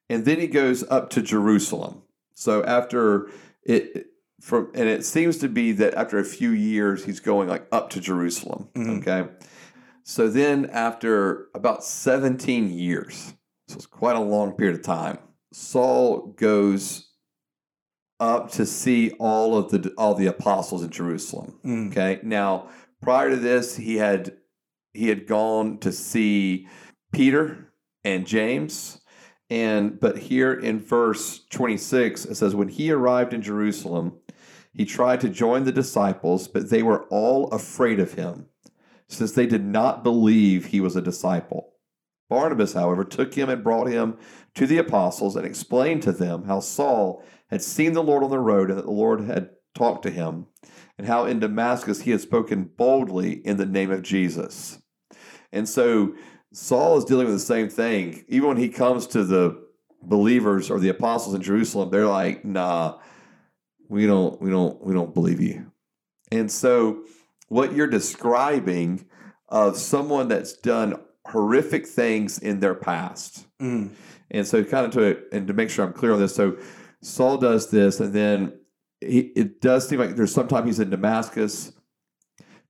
and then he goes up to Jerusalem. So after it from and it seems to be that after a few years he's going like up to Jerusalem. Mhm. Okay. So then after about 17 years, so it's quite a long period of time, Saul goes up to see all of the all the apostles in Jerusalem. Mm. Okay. Now, prior to this, he had he had gone to see Peter and James. And but here in verse 26, it says, When he arrived in Jerusalem, he tried to join the disciples, but they were all afraid of him, since they did not believe he was a disciple. Barnabas, however, took him and brought him to the apostles and explained to them how Saul had seen the Lord on the road and that the Lord had talked to him, and how in Damascus he had spoken boldly in the name of Jesus. And so Saul is dealing with the same thing. Even when he comes to the believers or the apostles in Jerusalem, they're like, "Nah, we don't, we don't, we don't believe you." And so, what you're describing of someone that's done horrific things in their past, Mm. and so kind of to and to make sure I'm clear on this, so Saul does this, and then he, it does seem like there's sometime he's in Damascus.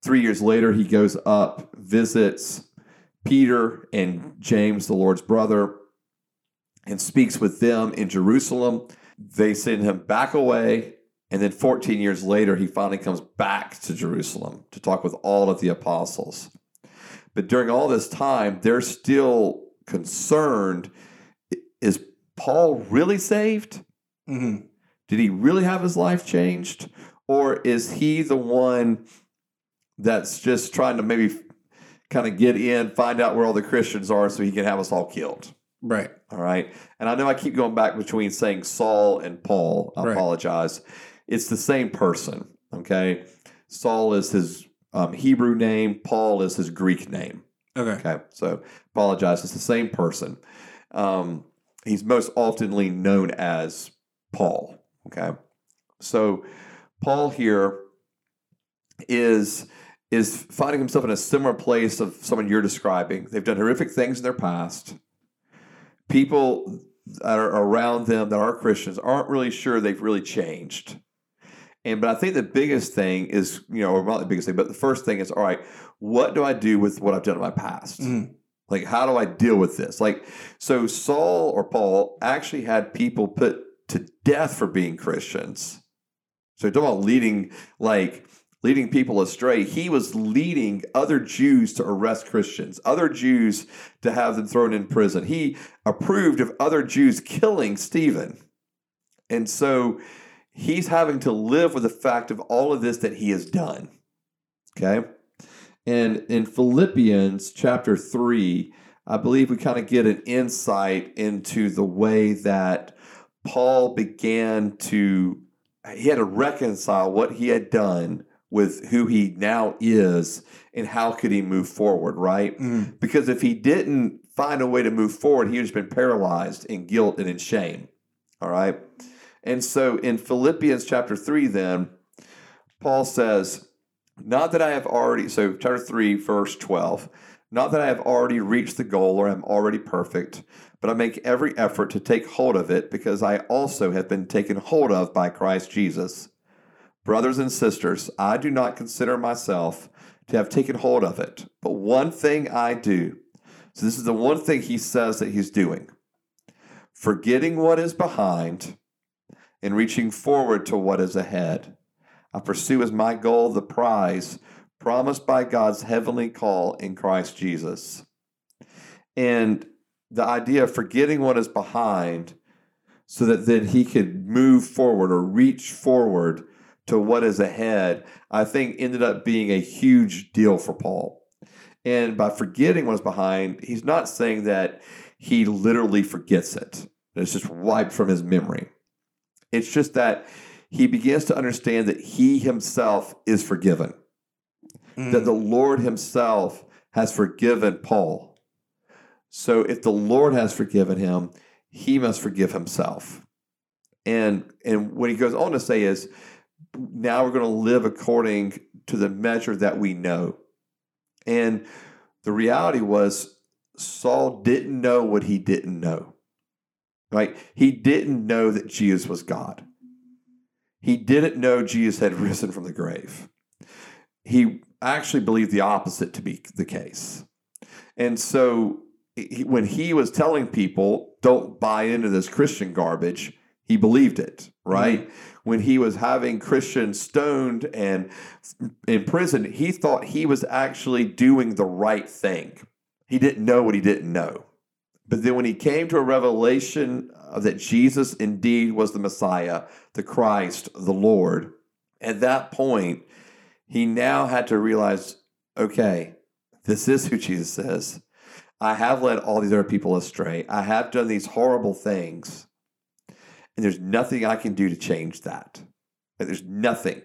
Three years later, he goes up, visits Peter and James, the Lord's brother, and speaks with them in Jerusalem. They send him back away, and then 14 years later, he finally comes back to Jerusalem to talk with all of the apostles. But during all this time, they're still concerned is Paul really saved? Mhm. Did he really have his life changed? Or is he the one that's just trying to maybe kind of get in, find out where all the Christians are so he can have us all killed? Right. All right. And I know I keep going back between saying Saul and Paul. I Right. apologize. It's the same person. Okay. Saul is his um, Hebrew name, Paul is his Greek name. Okay. Okay, so apologize. It's the same person. Um, he's most oftenly known as Paul. Okay, so Paul here is is finding himself in a similar place of someone you're describing. They've done horrific things in their past. People that are around them that are Christians aren't really sure they've really changed. And but I think the biggest thing is, you know, or not the biggest thing, but the first thing is, all right, what do I do with what I've done in my past? Mhm. Like, how do I deal with this? Like, so Saul or Paul actually had people put to death for being Christians. So talking about leading, like leading people astray. He was leading other Jews to arrest Christians, other Jews to have them thrown in prison. He approved of other Jews killing Stephen. And so he's having to live with the fact of all of this that he has done. Okay. And in Philippians chapter 3, I believe we kind of get an insight into the way that Paul began to, he had to reconcile what he had done with who he now is and how could he move forward, right? Mhm. Because if he didn't find a way to move forward, he would have been paralyzed in guilt and in shame. All right. And so in Philippians chapter 3, then, Paul says, Not that I have already, so chapter 3, verse 12, not that I have already reached the goal or am already perfect, but I make every effort to take hold of it because I also have been taken hold of by Christ Jesus. Brothers and sisters, I do not consider myself to have taken hold of it, but one thing I do. So, this is the one thing he says that he's doing forgetting what is behind and reaching forward to what is ahead. I pursue as my goal the prize promised by God's heavenly call in Christ Jesus. And the idea of forgetting what is behind so that then he could move forward or reach forward to what is ahead, I think ended up being a huge deal for Paul. And by forgetting what's behind, he's not saying that he literally forgets it. It's just wiped from his memory. It's just that he begins to understand that he himself is forgiven, Mm. that the Lord himself has forgiven Paul. So if the Lord has forgiven him, he must forgive himself. And and what he goes on to say is now we're going to live according to the measure that we know. And the reality was Saul didn't know what he didn't know. Right? He didn't know that Jesus was God. He didn't know Jesus had risen from the grave. He actually believed the opposite to be the case. And so he, when he was telling people, don't buy into this Christian garbage, he believed it, right? Mm-hmm. When he was having Christians stoned and in prison, he thought he was actually doing the right thing. He didn't know what he didn't know. But then when he came to a revelation that Jesus indeed was the Messiah, the Christ, the Lord, at that point, he now had to realize okay, this is who Jesus says. I have led all these other people astray. I have done these horrible things. And there's nothing I can do to change that. There's nothing.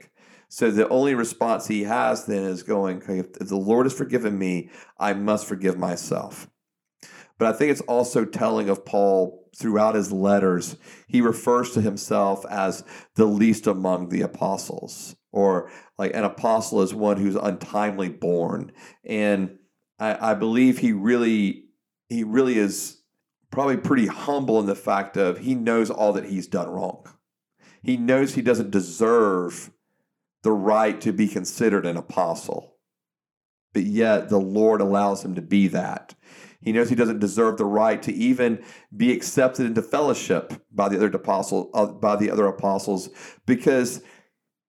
So the only response he has then is going, if the Lord has forgiven me, I must forgive myself. But I think it's also telling of Paul throughout his letters. He refers to himself as the least among the apostles, or like an apostle is one who's untimely born. And I, I believe he really, he really is probably pretty humble in the fact of he knows all that he's done wrong. He knows he doesn't deserve the right to be considered an apostle, but yet the Lord allows him to be that. He knows he doesn't deserve the right to even be accepted into fellowship by the other apostle, uh, by the other apostles, because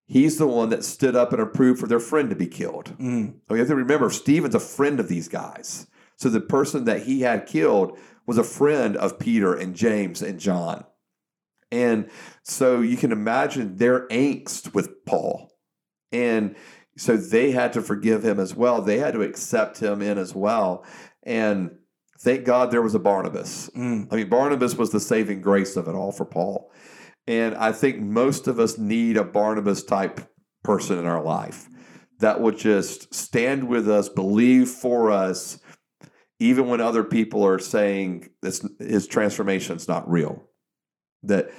he's the one that stood up and approved for their friend to be killed. Mm. We have to remember Stephen's a friend of these guys. So the person that he had killed was a friend of Peter and James and John. And so you can imagine their angst with Paul. And so they had to forgive him as well. They had to accept him in as well. And thank God there was a Barnabas. Mm. I mean, Barnabas was the saving grace of it all for Paul. And I think most of us need a Barnabas type person in our life that would just stand with us, believe for us, even when other people are saying this, his transformation is not real. That,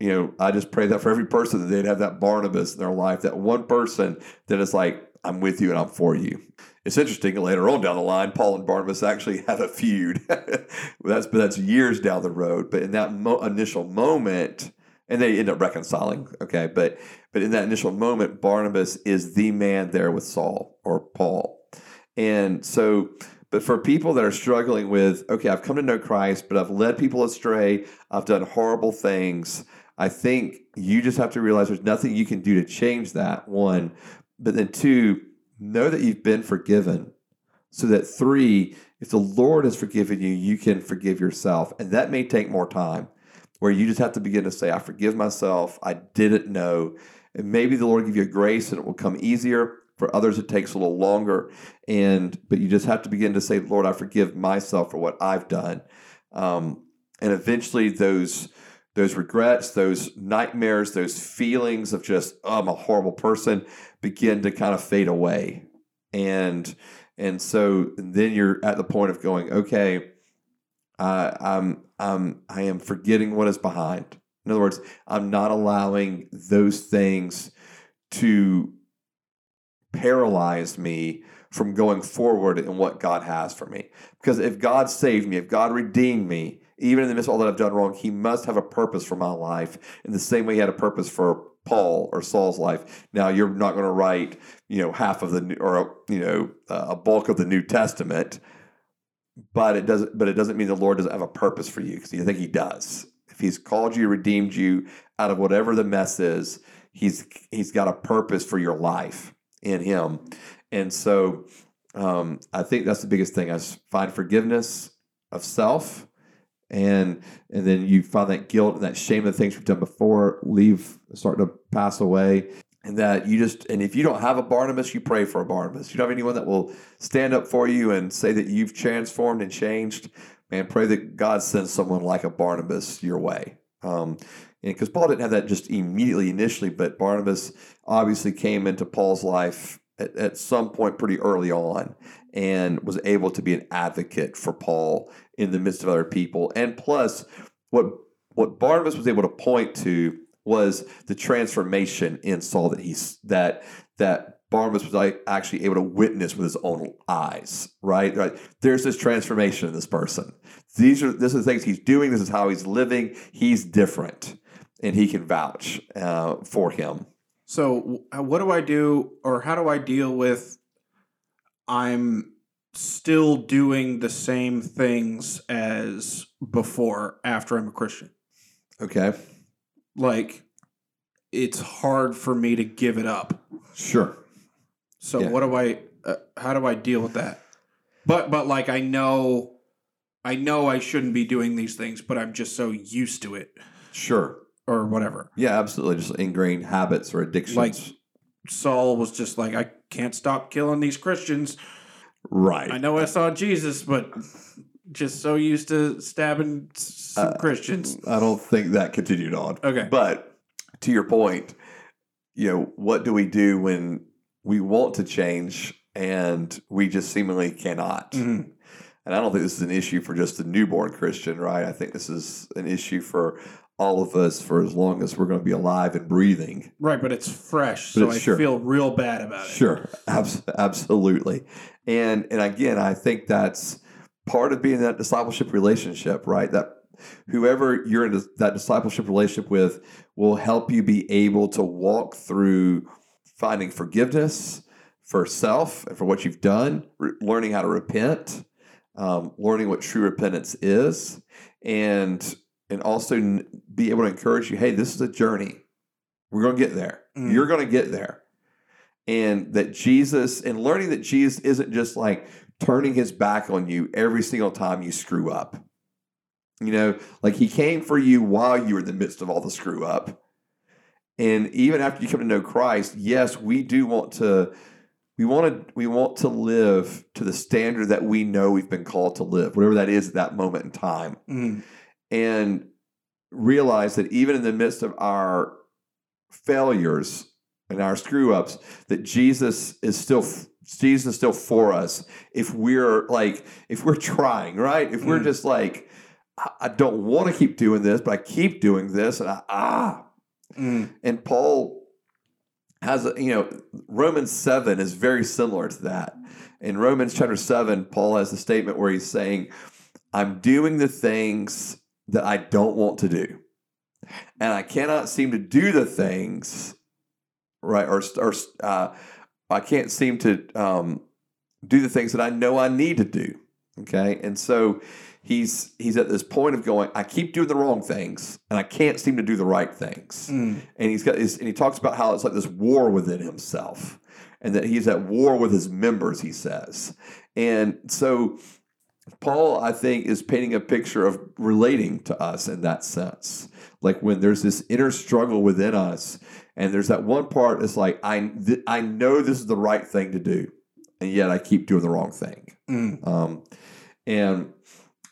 you know, I just pray that for every person that they'd have that Barnabas in their life, that one person that is like, I'm with you and I'm for you. It's interesting later on down the line, Paul and Barnabas actually have a feud. that's but that's years down the road. But in that mo- initial moment, and they end up reconciling. Okay, but but in that initial moment, Barnabas is the man there with Saul or Paul, and so. But for people that are struggling with, okay, I've come to know Christ, but I've led people astray, I've done horrible things. I think you just have to realize there's nothing you can do to change that. One, but then two, know that you've been forgiven. So that three, if the Lord has forgiven you, you can forgive yourself. And that may take more time, where you just have to begin to say, I forgive myself. I didn't know. And maybe the Lord give you a grace and it will come easier. For others, it takes a little longer. And but you just have to begin to say, Lord, I forgive myself for what I've done. Um, and eventually those those regrets, those nightmares, those feelings of just, oh, I'm a horrible person, begin to kind of fade away. And and so then you're at the point of going, okay, uh, I'm I'm I am forgetting what is behind. In other words, I'm not allowing those things to paralyze me from going forward in what God has for me. Because if God saved me, if God redeemed me, even in the midst of all that I've done wrong, He must have a purpose for my life in the same way He had a purpose for Paul or Saul's life. Now, you're not going to write, you know, half of the or you know uh, a bulk of the New Testament, but it doesn't. But it doesn't mean the Lord doesn't have a purpose for you because you think He does. If He's called you, redeemed you out of whatever the mess is, He's He's got a purpose for your life in Him, and so um, I think that's the biggest thing. I find forgiveness of self and and then you find that guilt and that shame of the things you've done before leave start to pass away and that you just and if you don't have a Barnabas, you pray for a Barnabas. You don't have anyone that will stand up for you and say that you've transformed and changed. Man, pray that God sends someone like a Barnabas your way. Um, and because Paul didn't have that just immediately initially, but Barnabas obviously came into Paul's life at, at some point pretty early on and was able to be an advocate for Paul in the midst of other people. And plus, what what Barnabas was able to point to was the transformation in Saul that he's that that Barnabas was like actually able to witness with his own eyes, right? Right. There's this transformation in this person. These are this is the things he's doing. This is how he's living. He's different, and he can vouch uh, for him. So, what do I do, or how do I deal with? I'm still doing the same things as before after I'm a Christian. Okay. Like, it's hard for me to give it up. Sure. So, Yeah. what do I? Uh, how do I deal with that? But, but like, I know, I know I shouldn't be doing these things, but I'm just so used to it, Sure. or whatever. Yeah, absolutely. Just ingrained habits or addictions. Like, Saul was just like, I can't stop killing these Christians. right. I know I saw Jesus, but just so used to stabbing some Uh, Christians. I don't think that continued on. Okay. But to your point, you know, what do we do when we want to change and we just seemingly cannot? Mhm. And I don't think this is an issue for just the newborn Christian, right? I think this is an issue for all of us for as long as we're going to be alive and breathing. Right, but it's fresh, But so it's I sure. feel real bad about it. Sure, abs- absolutely. And and again, I think that's part of being in that discipleship relationship, right? That whoever you're in that discipleship relationship with will help you be able to walk through finding forgiveness for self and for what you've done, re- learning how to repent, um, learning what true repentance is, and and also n- be able to encourage you. Hey, this is a journey. We're going to get there. Mm. You're going to get there and that Jesus and learning that Jesus isn't just like turning his back on you every single time you screw up. You know, like he came for you while you were in the midst of all the screw up. And even after you come to know Christ, yes, we do want to we want to we want to live to the standard that we know we've been called to live, whatever that is at that moment in time Mhm. and realize that even in the midst of our failures and our screw ups, that Jesus is still Jesus is still for us. If we're like if we're trying, right? If we're Mm. just like I don't want to keep doing this, but I keep doing this, and I, ah, Mhm. and Paul has, a, you know, Romans 7 is very similar to that. In Romans chapter 7, Paul has a statement where he's saying, I'm doing the things that I don't want to do. And I cannot seem to do the things, right? Or, or uh, I can't seem to um, do the things that I know I need to do. Okay. And so he's he's at this point of going, I keep doing the wrong things and I can't seem to do the right things Mhm. and he's got his, and he talks about how it's like this war within himself and that he's at war with his members he says and so paul i think is painting a picture of relating to us in that sense like when there's this inner struggle within us and there's that one part that's like i th- i know this is the right thing to do and yet i keep doing the wrong thing Mhm. um, and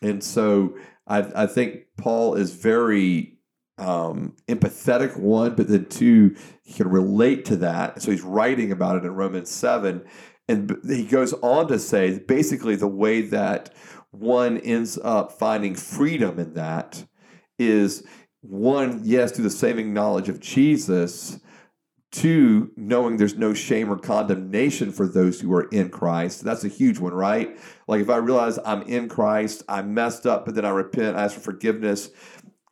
and so I, I think Paul is very um, empathetic one, but then two, he can relate to that. So he's writing about it in Romans seven, and he goes on to say basically the way that one ends up finding freedom in that is one, yes, through the saving knowledge of Jesus, Two, knowing there's no shame or condemnation for those who are in Christ. That's a huge one, right? Like if I realize I'm in Christ, I messed up, but then I repent, I ask for forgiveness,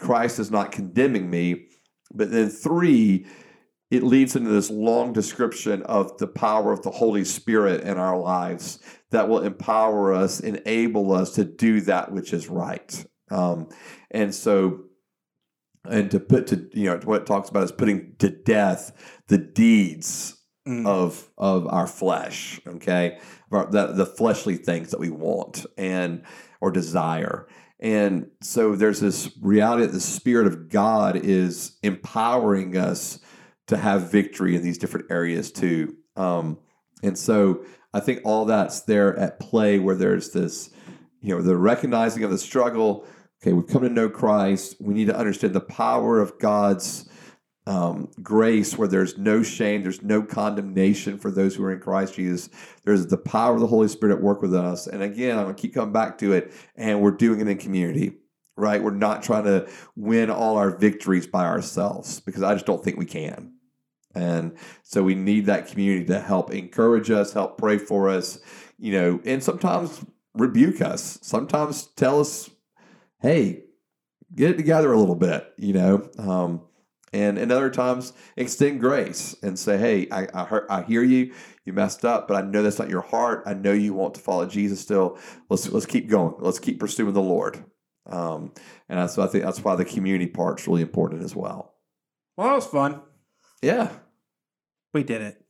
Christ is not condemning me. But then three, it leads into this long description of the power of the Holy Spirit in our lives that will empower us, enable us to do that which is right. Um, and so, and to put to, you know, what it talks about is putting to death the deeds Mhm. of of our flesh okay our, the, the fleshly things that we want and or desire and so there's this reality that the spirit of god is empowering us to have victory in these different areas too. Um, and so I think all that's there at play where there's this, you know, the recognizing of the struggle. Okay, we've come to know Christ. We need to understand the power of God's um, grace where there's no shame, there's no condemnation for those who are in Christ Jesus. There's the power of the Holy Spirit at work within us. And again, I'm going to keep coming back to it, and we're doing it in community, right? We're not trying to win all our victories by ourselves because I just don't think we can. And so we need that community to help encourage us, help pray for us, you know, and sometimes rebuke us, sometimes tell us, hey, get it together a little bit, you know. Um, and and other times extend grace and say, "Hey, I I, heard, I hear you. You messed up, but I know that's not your heart. I know you want to follow Jesus still. Let's let's keep going. Let's keep pursuing the Lord." Um, and so I think that's why the community part's really important as well. Well, that was fun. Yeah. We did it.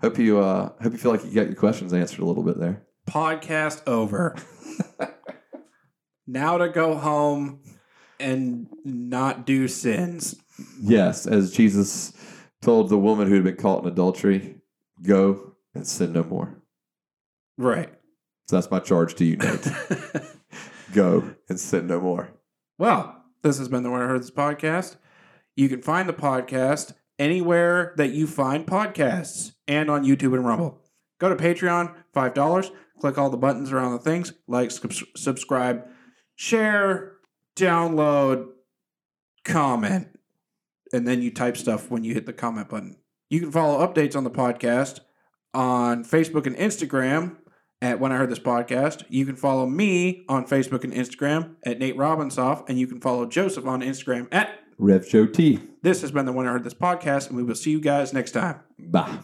Hope you uh hope you feel like you got your questions answered a little bit there. Podcast over. now to go home and not do sins. Yes, as Jesus told the woman who had been caught in adultery, go and sin no more. Right. So that's my charge to you, Nate. go and sin no more. well, this has been the When I Heard This podcast. You can find the podcast anywhere that you find podcasts and on YouTube and Rumble. Go to Patreon, $5. Click all the buttons around the things like, subs- subscribe, share, download, comment, and then you type stuff when you hit the comment button. You can follow updates on the podcast on Facebook and Instagram at When I Heard This Podcast. You can follow me on Facebook and Instagram at Nate Robinsoff, and you can follow Joseph on Instagram at Rev Joe T. This has been the I Heard This Podcast, and we will see you guys next time. Bye.